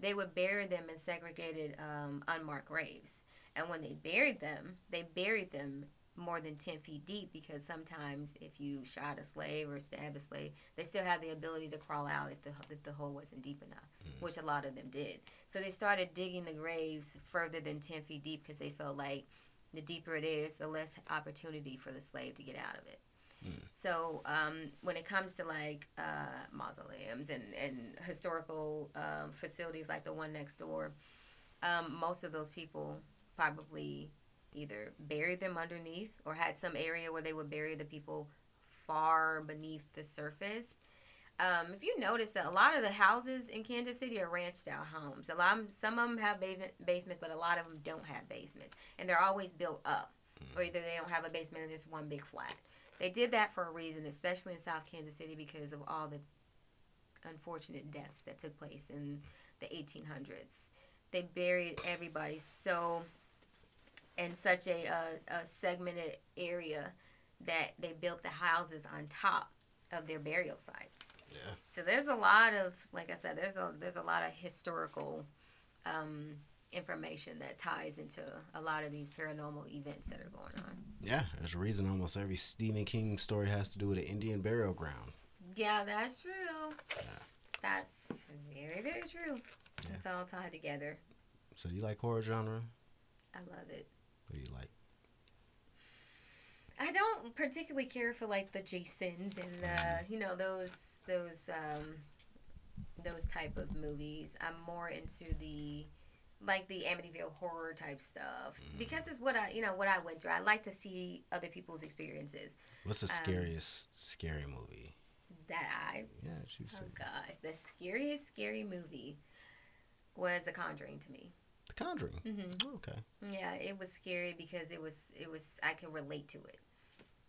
they would bury them in segregated um, unmarked graves. And when they buried them, they buried them more than 10 feet deep because sometimes if you shot a slave or stabbed a slave, they still have the ability to crawl out if the, if the hole wasn't deep enough, which a lot of them did. So they started digging the graves further than 10 feet deep because they felt like the deeper it is, the less opportunity for the slave to get out of it. So um, when it comes to like uh, mausoleums and, and historical um, facilities like the one next door, um, most of those people probably either buried them underneath or had some area where they would bury the people far beneath the surface. Um, if you notice that a lot of the houses in Kansas City are ranch style homes. A lot, some of them have ba- basements, but a lot of them don't have basements, and they're always built up, or either they don't have a basement and it's one big flat. They did that for a reason, especially in South Kansas City, because of all the unfortunate deaths that took place in the 1800s. They buried everybody so in such a, uh, a segmented area that they built the houses on top of their burial sites. Yeah. So there's a lot of, like I said, there's a there's a lot of historical um, information that ties into a lot of these paranormal events that are going on. Yeah, there's a reason almost every Stephen King story has to do with an Indian burial ground. Yeah, that's true. Yeah. That's very very true. Yeah. It's all tied together. So do you like horror genre? I love it. What do you like? I don't particularly care for like the Jasons and the you know those those um those type of movies. I'm more into the like the Amityville horror type stuff because it's what I you know what I went through. I like to see other people's experiences. What's the Um, scariest scary movie? That I Yeah, that you've oh gosh, the scariest scary movie was The Conjuring to me. Conjuring. hmm Okay. Yeah, it was scary because it was it was I can relate to it,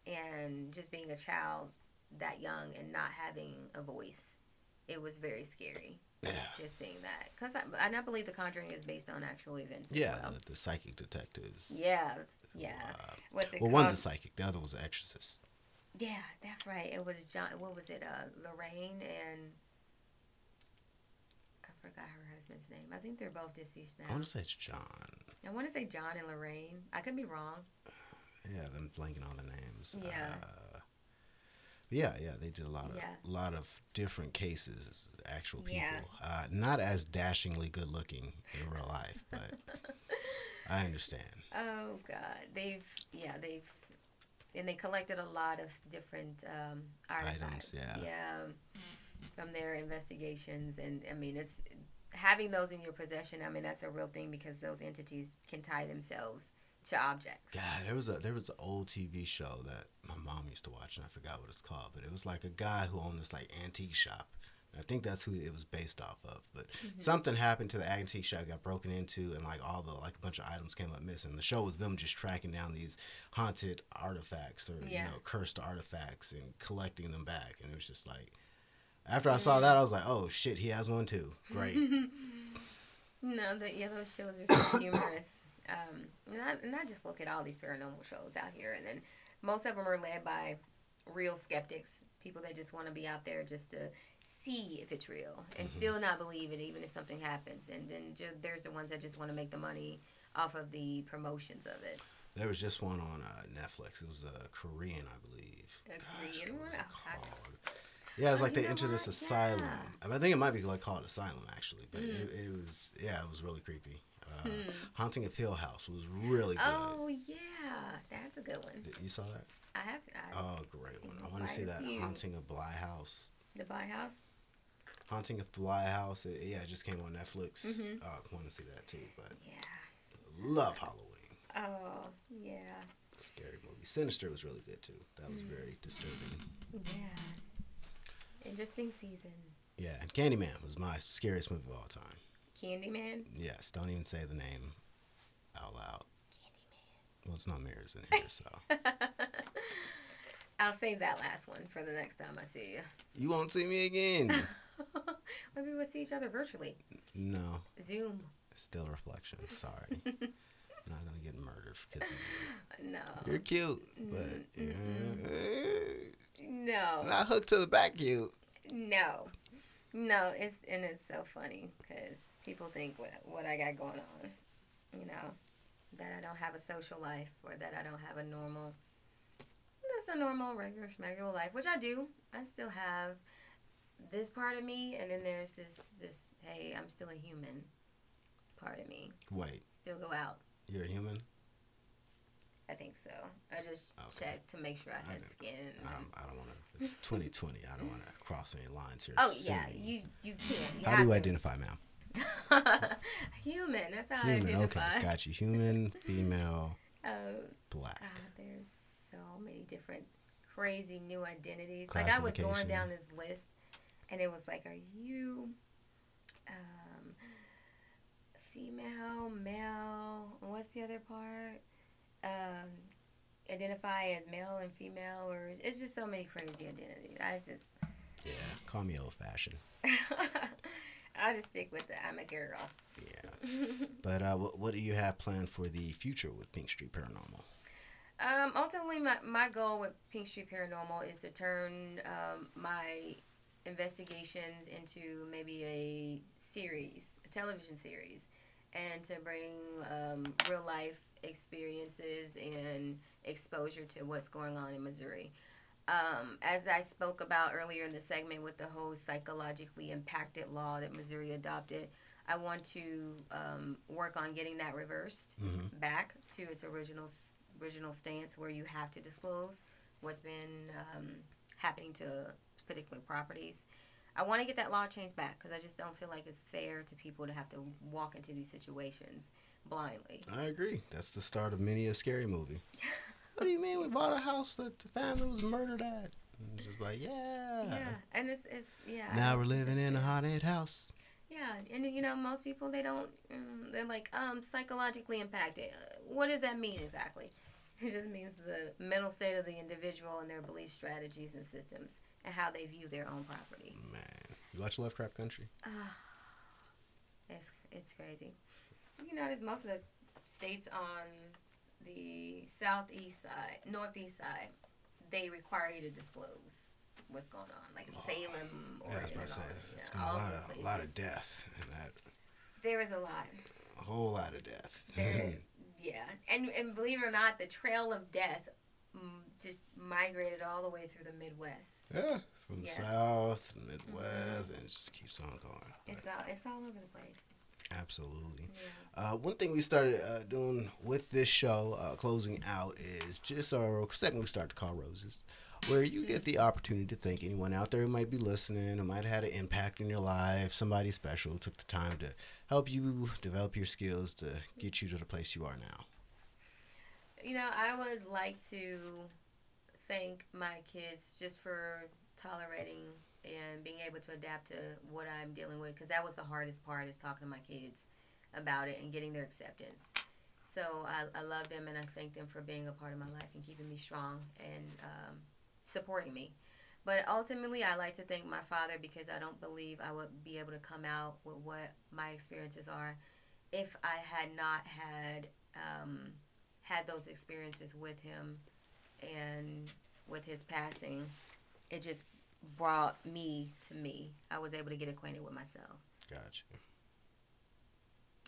and just being a child that young and not having a voice, it was very scary. Yeah. Just seeing that because I, and I believe The Conjuring is based on actual events as Yeah, well. the, the psychic detectives. Yeah, yeah. Uh, What's it well, called? one's a psychic. The other was an exorcist. yeah, that's right. It was John. What was it? Uh, Lorraine and I forgot her husband's name. I think they're both deceased I want to say it's John. I want to say John and Lorraine. I could be wrong. Yeah, I'm blanking on the names. Yeah. Uh, yeah, yeah, they did a lot of Yeah. lot of different cases, actual people. Yeah. Uh, not as dashingly good looking in real life, but I understand. Oh God, they've yeah they've and they collected a lot of different um, artifacts. yeah. yeah, from their investigations, and I mean it's having those in your possession. I mean that's a real thing because those entities can tie themselves to objects. God, there was a there was an old TV show that my mom used to watch, and I forgot what it's called, but it was like a guy who owned this like antique shop. I think that's who it was based off of. But Mm-hmm. something happened to the antique shop, got broken into, and like all the like a bunch of items came up missing. The show was them just tracking down these haunted artifacts or Yeah. you know cursed artifacts and collecting them back, and it was just like After I saw that, I was like, oh shit, he has one too. Great. no, the yeah, those shows are so humorous. Um, and I, and I just look at all these paranormal shows out here, and then most of them are led by real skeptics, people that just want to be out there just to see if it's real and Mhm. still not believe it, even if something happens. And then ju- there's the ones that just want to make the money off of the promotions of it. There was just one on uh, Netflix. It was uh, Korean, I believe. A Gosh, Korean one? It I- I- called? Yeah, it's like they enter this asylum. Yeah. I, think it might be like called Asylum actually, but Mm. it, it was yeah, it was really creepy. Uh, Hmm. Haunting of Hill House was really good. Oh yeah, that's a good one. Did- You saw that? I have to. I, Oh, great one. I want to see that. Haunting of Bly House. the Bly House. Haunting of Bly House. It, yeah, it just came on Netflix. Mhm. Uh, I want to see that too, but Yeah. love Halloween. Oh yeah. Scary movie. Sinister was really good too. That Mm. was very disturbing. Yeah. Interesting season. Yeah, and Candyman was my scariest movie of all time. Candyman. Yes, don't even say the name out loud. Candyman. Well, it's not mirrors in here, so I'll save that last one for the next time I see you. you won't see me again. Maybe we'll see each other virtually. no, Zoom. still reflection. Sorry, I'm not gonna get murdered for kissing you. No. You're cute, but you're No. not hooked to the back cute. No. No, it's and it's so funny because people think what what I got going on, you know, that I don't have a social life or that I don't have a normal, just a normal regular regular life, which I do. I still have this part of me, and then there's this this hey, I'm still a human part of me. Wait, Still go out. You're a human? I think so. I just Okay. checked to make sure I I had didn't- skin. I don't, I don't want to. It's 2020. I don't want to cross any lines here. Oh Sue yeah, you you can't. You How do you to. identify, ma'am? human. That's how I Human. Okay, identify. got you. Human, female, Oh black. God, there's so many different crazy new identities. Like I was going down this list, and it was like, are you um, female, male? What's the other part? Um, identify as male and female, or it's just so many crazy identities. I just, Yeah, call me old fashioned. I'll just stick with it. I'm a girl. Yeah. But uh, what, what do you have planned for the future with Pink Street Paranormal? Um, ultimately, my, my goal with Pink Street Paranormal is to turn um, my investigations into maybe a series, a television series, and to bring um, real life experiences and exposure to what's going on in Missouri. Um, as I spoke about earlier in the segment with the whole psychologically impacted law that Missouri adopted, I want to um, work on getting that reversed hmm back to its original original stance where you have to disclose what's been um, happening to particular properties. I want to get that law changed back because I just don't feel like it's fair to people to have to walk into these situations blindly. I agree. That's the start of many a scary movie. what do you mean we bought a house that the family was murdered at? And it's just like, yeah. Yeah, and it's it's yeah. Now we're living in a haunted house. Yeah, and you know most people they don't mm, they're like um psychologically impacted. What does that mean exactly? It just means the mental state of the individual and their belief strategies and systems and how they view their own property. Man, you watch Lovecraft Country? It's it's crazy. You notice most of the states on the southeast side, northeast side, they require you to disclose what's going on, like in Oh, Salem, Yeah, I was Oregon, about and to say, all, it's yeah, been a lot of, a lot of death in that. there is a lot. A whole lot of death. There, yeah, and and believe it or not, the trail of death mm, just migrated all the way through the Midwest. yeah, from the Yeah. south, Midwest, and it just keeps on going. It's all it's all over the place. Absolutely. Yeah. Uh, one thing we started uh, doing with this show, uh, closing out, is just our segment we start to call Roses, where you get the opportunity to thank anyone out there who might be listening, who might have had an impact in your life, somebody special took the time to help you develop your skills to get you to the place you are now. You know, I would like to thank my kids just for tolerating and being able to adapt to what I'm dealing with because that was the hardest part is talking to my kids about it and getting their acceptance. So I, I love them and I thank them for being a part of my life and keeping me strong and um, supporting me. But ultimately, I like to thank my father because I don't believe I would be able to come out with what my experiences are if I had not had um, had those experiences with him and with his passing. It just brought me to me. I was able to get acquainted with myself. Gotcha.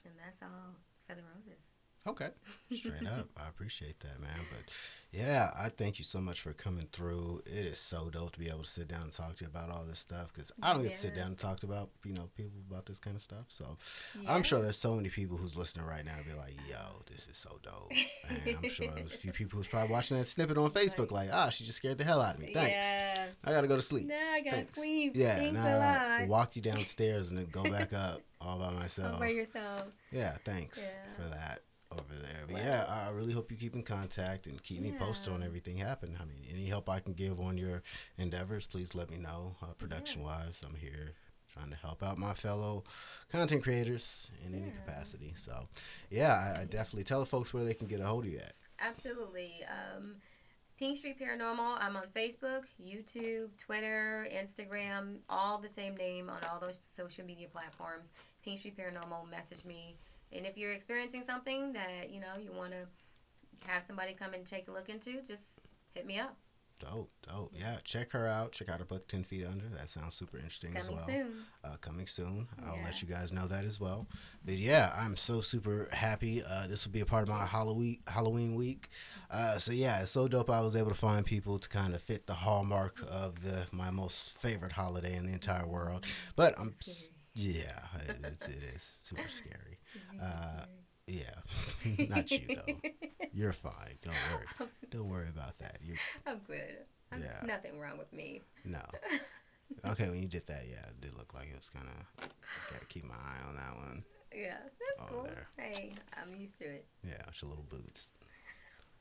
And that's all for the roses. Okay, straight up. I appreciate that, man. But yeah, I thank you so much for coming through. It is so dope to be able to sit down and talk to you about all this stuff because I don't get to sit down and talk to about you know people about this kind of stuff. So Yeah. I'm sure there's so many people who's listening right now and be like, "Yo, this is so dope." And I'm sure there's a few people who's probably watching that snippet on Facebook, like, "Ah, she just scared the hell out of me." Thanks. Yeah. I gotta go to sleep. No, I gotta Thanks. sleep. Yeah, Thanks now a lot. walk you downstairs and then go back up all by All myself. by yourself. Yeah, thanks Yeah. for that over there. But yeah, I really hope you keep in contact and keep me posted on everything happen. I mean, any help I can give on your endeavors, please let me know. Uh, production wise, I'm here trying to help out my fellow content creators in any capacity. So, yeah, I, I definitely tell the folks where they can get a hold of you at. Absolutely. Um, Pink Street Paranormal. I'm on Facebook, YouTube, Twitter, Instagram, all the same name on all those social media platforms. Pink Street Paranormal. Message me. And if you're experiencing something that you know you want to have somebody come and take a look into, just hit me up. Dope, dope. Yeah, check her out. Check out her book, 10 Feet Under. That sounds super interesting as Coming well. soon. uh, coming soon. I'll Yeah. let you guys know that as well. But yeah, I'm so super happy. Uh, this will be a part of my Halloween Halloween week. Uh, so yeah, it's so dope. I was able to find people to kind of fit the hallmark of the my most favorite holiday in the entire world. But I'm. Yeah, it, it's, it is super scary. Uh. Yeah, not you though. You're fine. Don't worry. Don't worry about that. You're I'm good. I'm, Yeah. Nothing wrong with me. no. Okay, when you did that, yeah, it did look like it was kind of. Gotta keep my eye on that one. Yeah, that's cool. there. Hey, I'm used to it. Yeah, it's your little boots.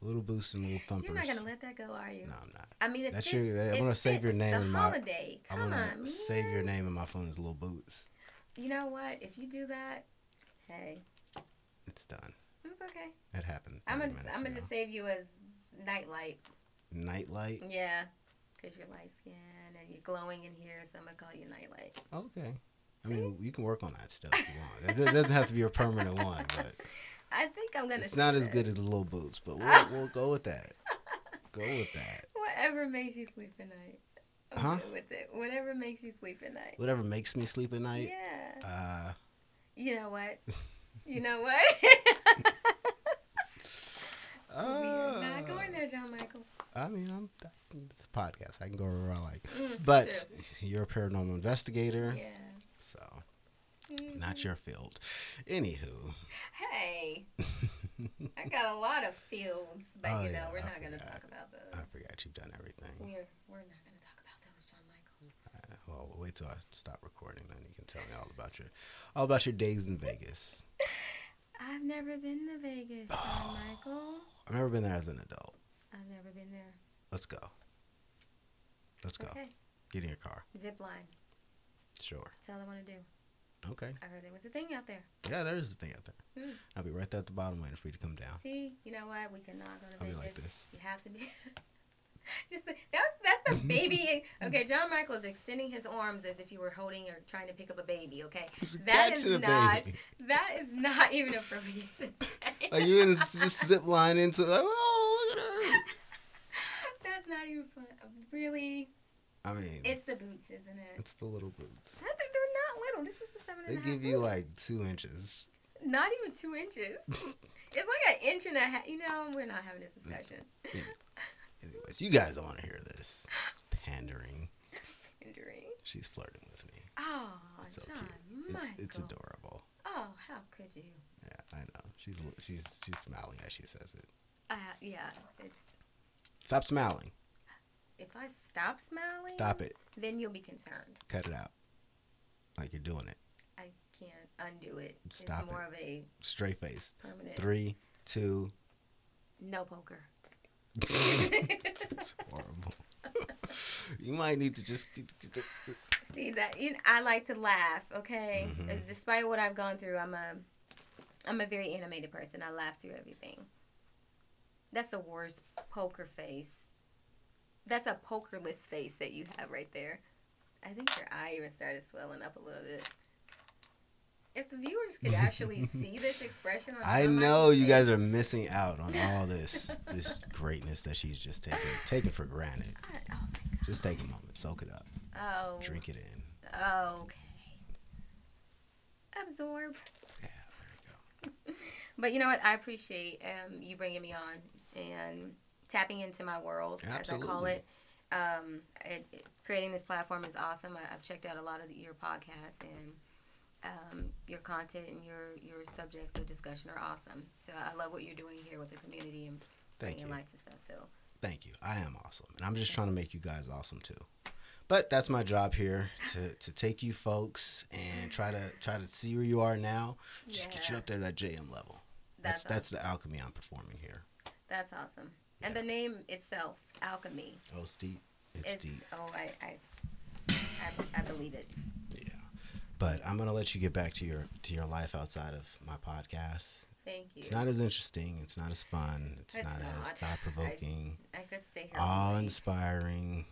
Little boots and little thumpers. You're not gonna let that go, are you? no, I'm not. I mean, it That's fits, your- I'm gonna save your name The in my- holiday. I'm Come gonna on, save your name in my phone as Little Boots. You know what? If you do that, hey, It's done. it's okay. It happened. I'm gonna minutes I'm gonna just save you as nightlight. Nightlight. Yeah, cause you're light skinned and you're glowing in here, so I'm gonna call you nightlight. Okay. I See? mean, you can work on that stuff if you want. It doesn't have to be a permanent one, but I think I'm gonna. it's not as good as the Little Boots. But we'll, we'll go with that. Go with that. Whatever makes you sleep at night. Huh? with it. Whatever makes you sleep at night. Whatever makes me sleep at night. Yeah. Uh, You know what? You know what? we are not uh, going there, John Michael. I mean, I'm. It's a podcast. I can go wherever I like. Mm, But true. you're a paranormal investigator, yeah. so Mhm. not your field. Anywho, Hey, I got a lot of fields, but Oh, you know yeah, we're I not going to talk about those. I forgot you've done everything. We're we're not going to talk about those, John Michael. Well, wait till I stop recording, then you can tell me all about your all about your days in Vegas. I've never been to Vegas, Michael. I've never been there as an adult. I've never been there. Let's go. Let's go. Okay, Get in your car. zip line. Sure. That's all I want to do. Okay. I heard there was a thing out there. Yeah, there's a thing out there. Hmm. I'll be right there at the bottom waiting for you to come down. See, you know what? We cannot go to I'll be Vegas. like this. You have to be. Just the, that's that's the mm-hmm. baby. Okay, John Michael is extending his arms as if you were holding or trying to pick up a baby. Okay, that is not baby. that is not even appropriate to say. Are you in a, just zip line into like, oh look at her? that's not even fun. Really, I mean, it's the boots, isn't it? it's the little boots. Think they're not little. This is a seven They and a half. give you boot. like two inches. not even two inches. it's like an inch and a half. You know, we're not having this discussion. Anyways, you guys don't want to hear this. Pandering. Injury. She's flirting with me. Oh, It's so John cute. Michael. It's, it's adorable. Oh, how could you? Yeah, I know. She's she's she's smiling as she says it. Uh, yeah, it's Stop smiling. if I stop smiling, Stop it. then you'll be concerned. Cut it out. Like you're doing it. I can't undo it. Stop it's more of a Straight face. permanent Three, two. no poker. It's horrible. you might need to just. See that you I like to laugh. Okay, Mhm. Uh, despite what I've gone through, I'm a I'm a very animated person. I laugh through everything. That's the worst poker face. That's a pokerless face that you have right there. I think your eye even started swelling up a little bit. If the viewers could actually see this expression, on I know you guys are missing out on all this this greatness that she's just taking taking for granted. Oh my god. Just take a moment, soak it up, Oh. drink it in. Okay. Absorb. Yeah, there you go. But you know what? I appreciate um, you bringing me on and tapping into my world, as I call it. Um, it, it- creating this platform is awesome. I, I've checked out a lot of the, your podcasts and um, your content and your your subjects of discussion are awesome. So I love what you're doing here with the community and Thank bringing you. lights and stuff. So Thank you. I am awesome, and I'm just trying to make you guys awesome too. But that's my job here to, to take you folks and try to try to see where you are now. Just get you up there to that JM level. that's That's that's the alchemy I'm performing here. that's awesome. And the name itself, alchemy. Oh, it's deep. It's, It's, deep. oh, I, I I I believe it. But I'm gonna let you get back to your to your life outside of my podcast. Thank you. It's not as interesting. It's not as fun. It's, It's not, not. as thought provoking, I could stay here. all Awe inspiring.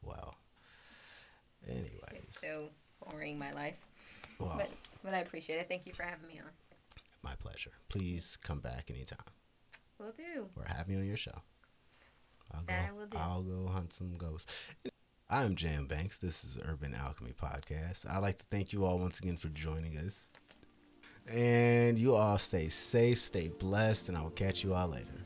Well, It's anyways, so boring, my life. well, But but I appreciate it. Thank you for having me on. my pleasure. Please come back anytime We'll do. or have me on your show. I'll go. I will do. I'll go hunt some ghosts. I'm Jam Banks. This is Urban Alchemy Podcast. I'd like to thank you all once again for joining us. And you all stay safe, stay blessed, and I will catch you all later.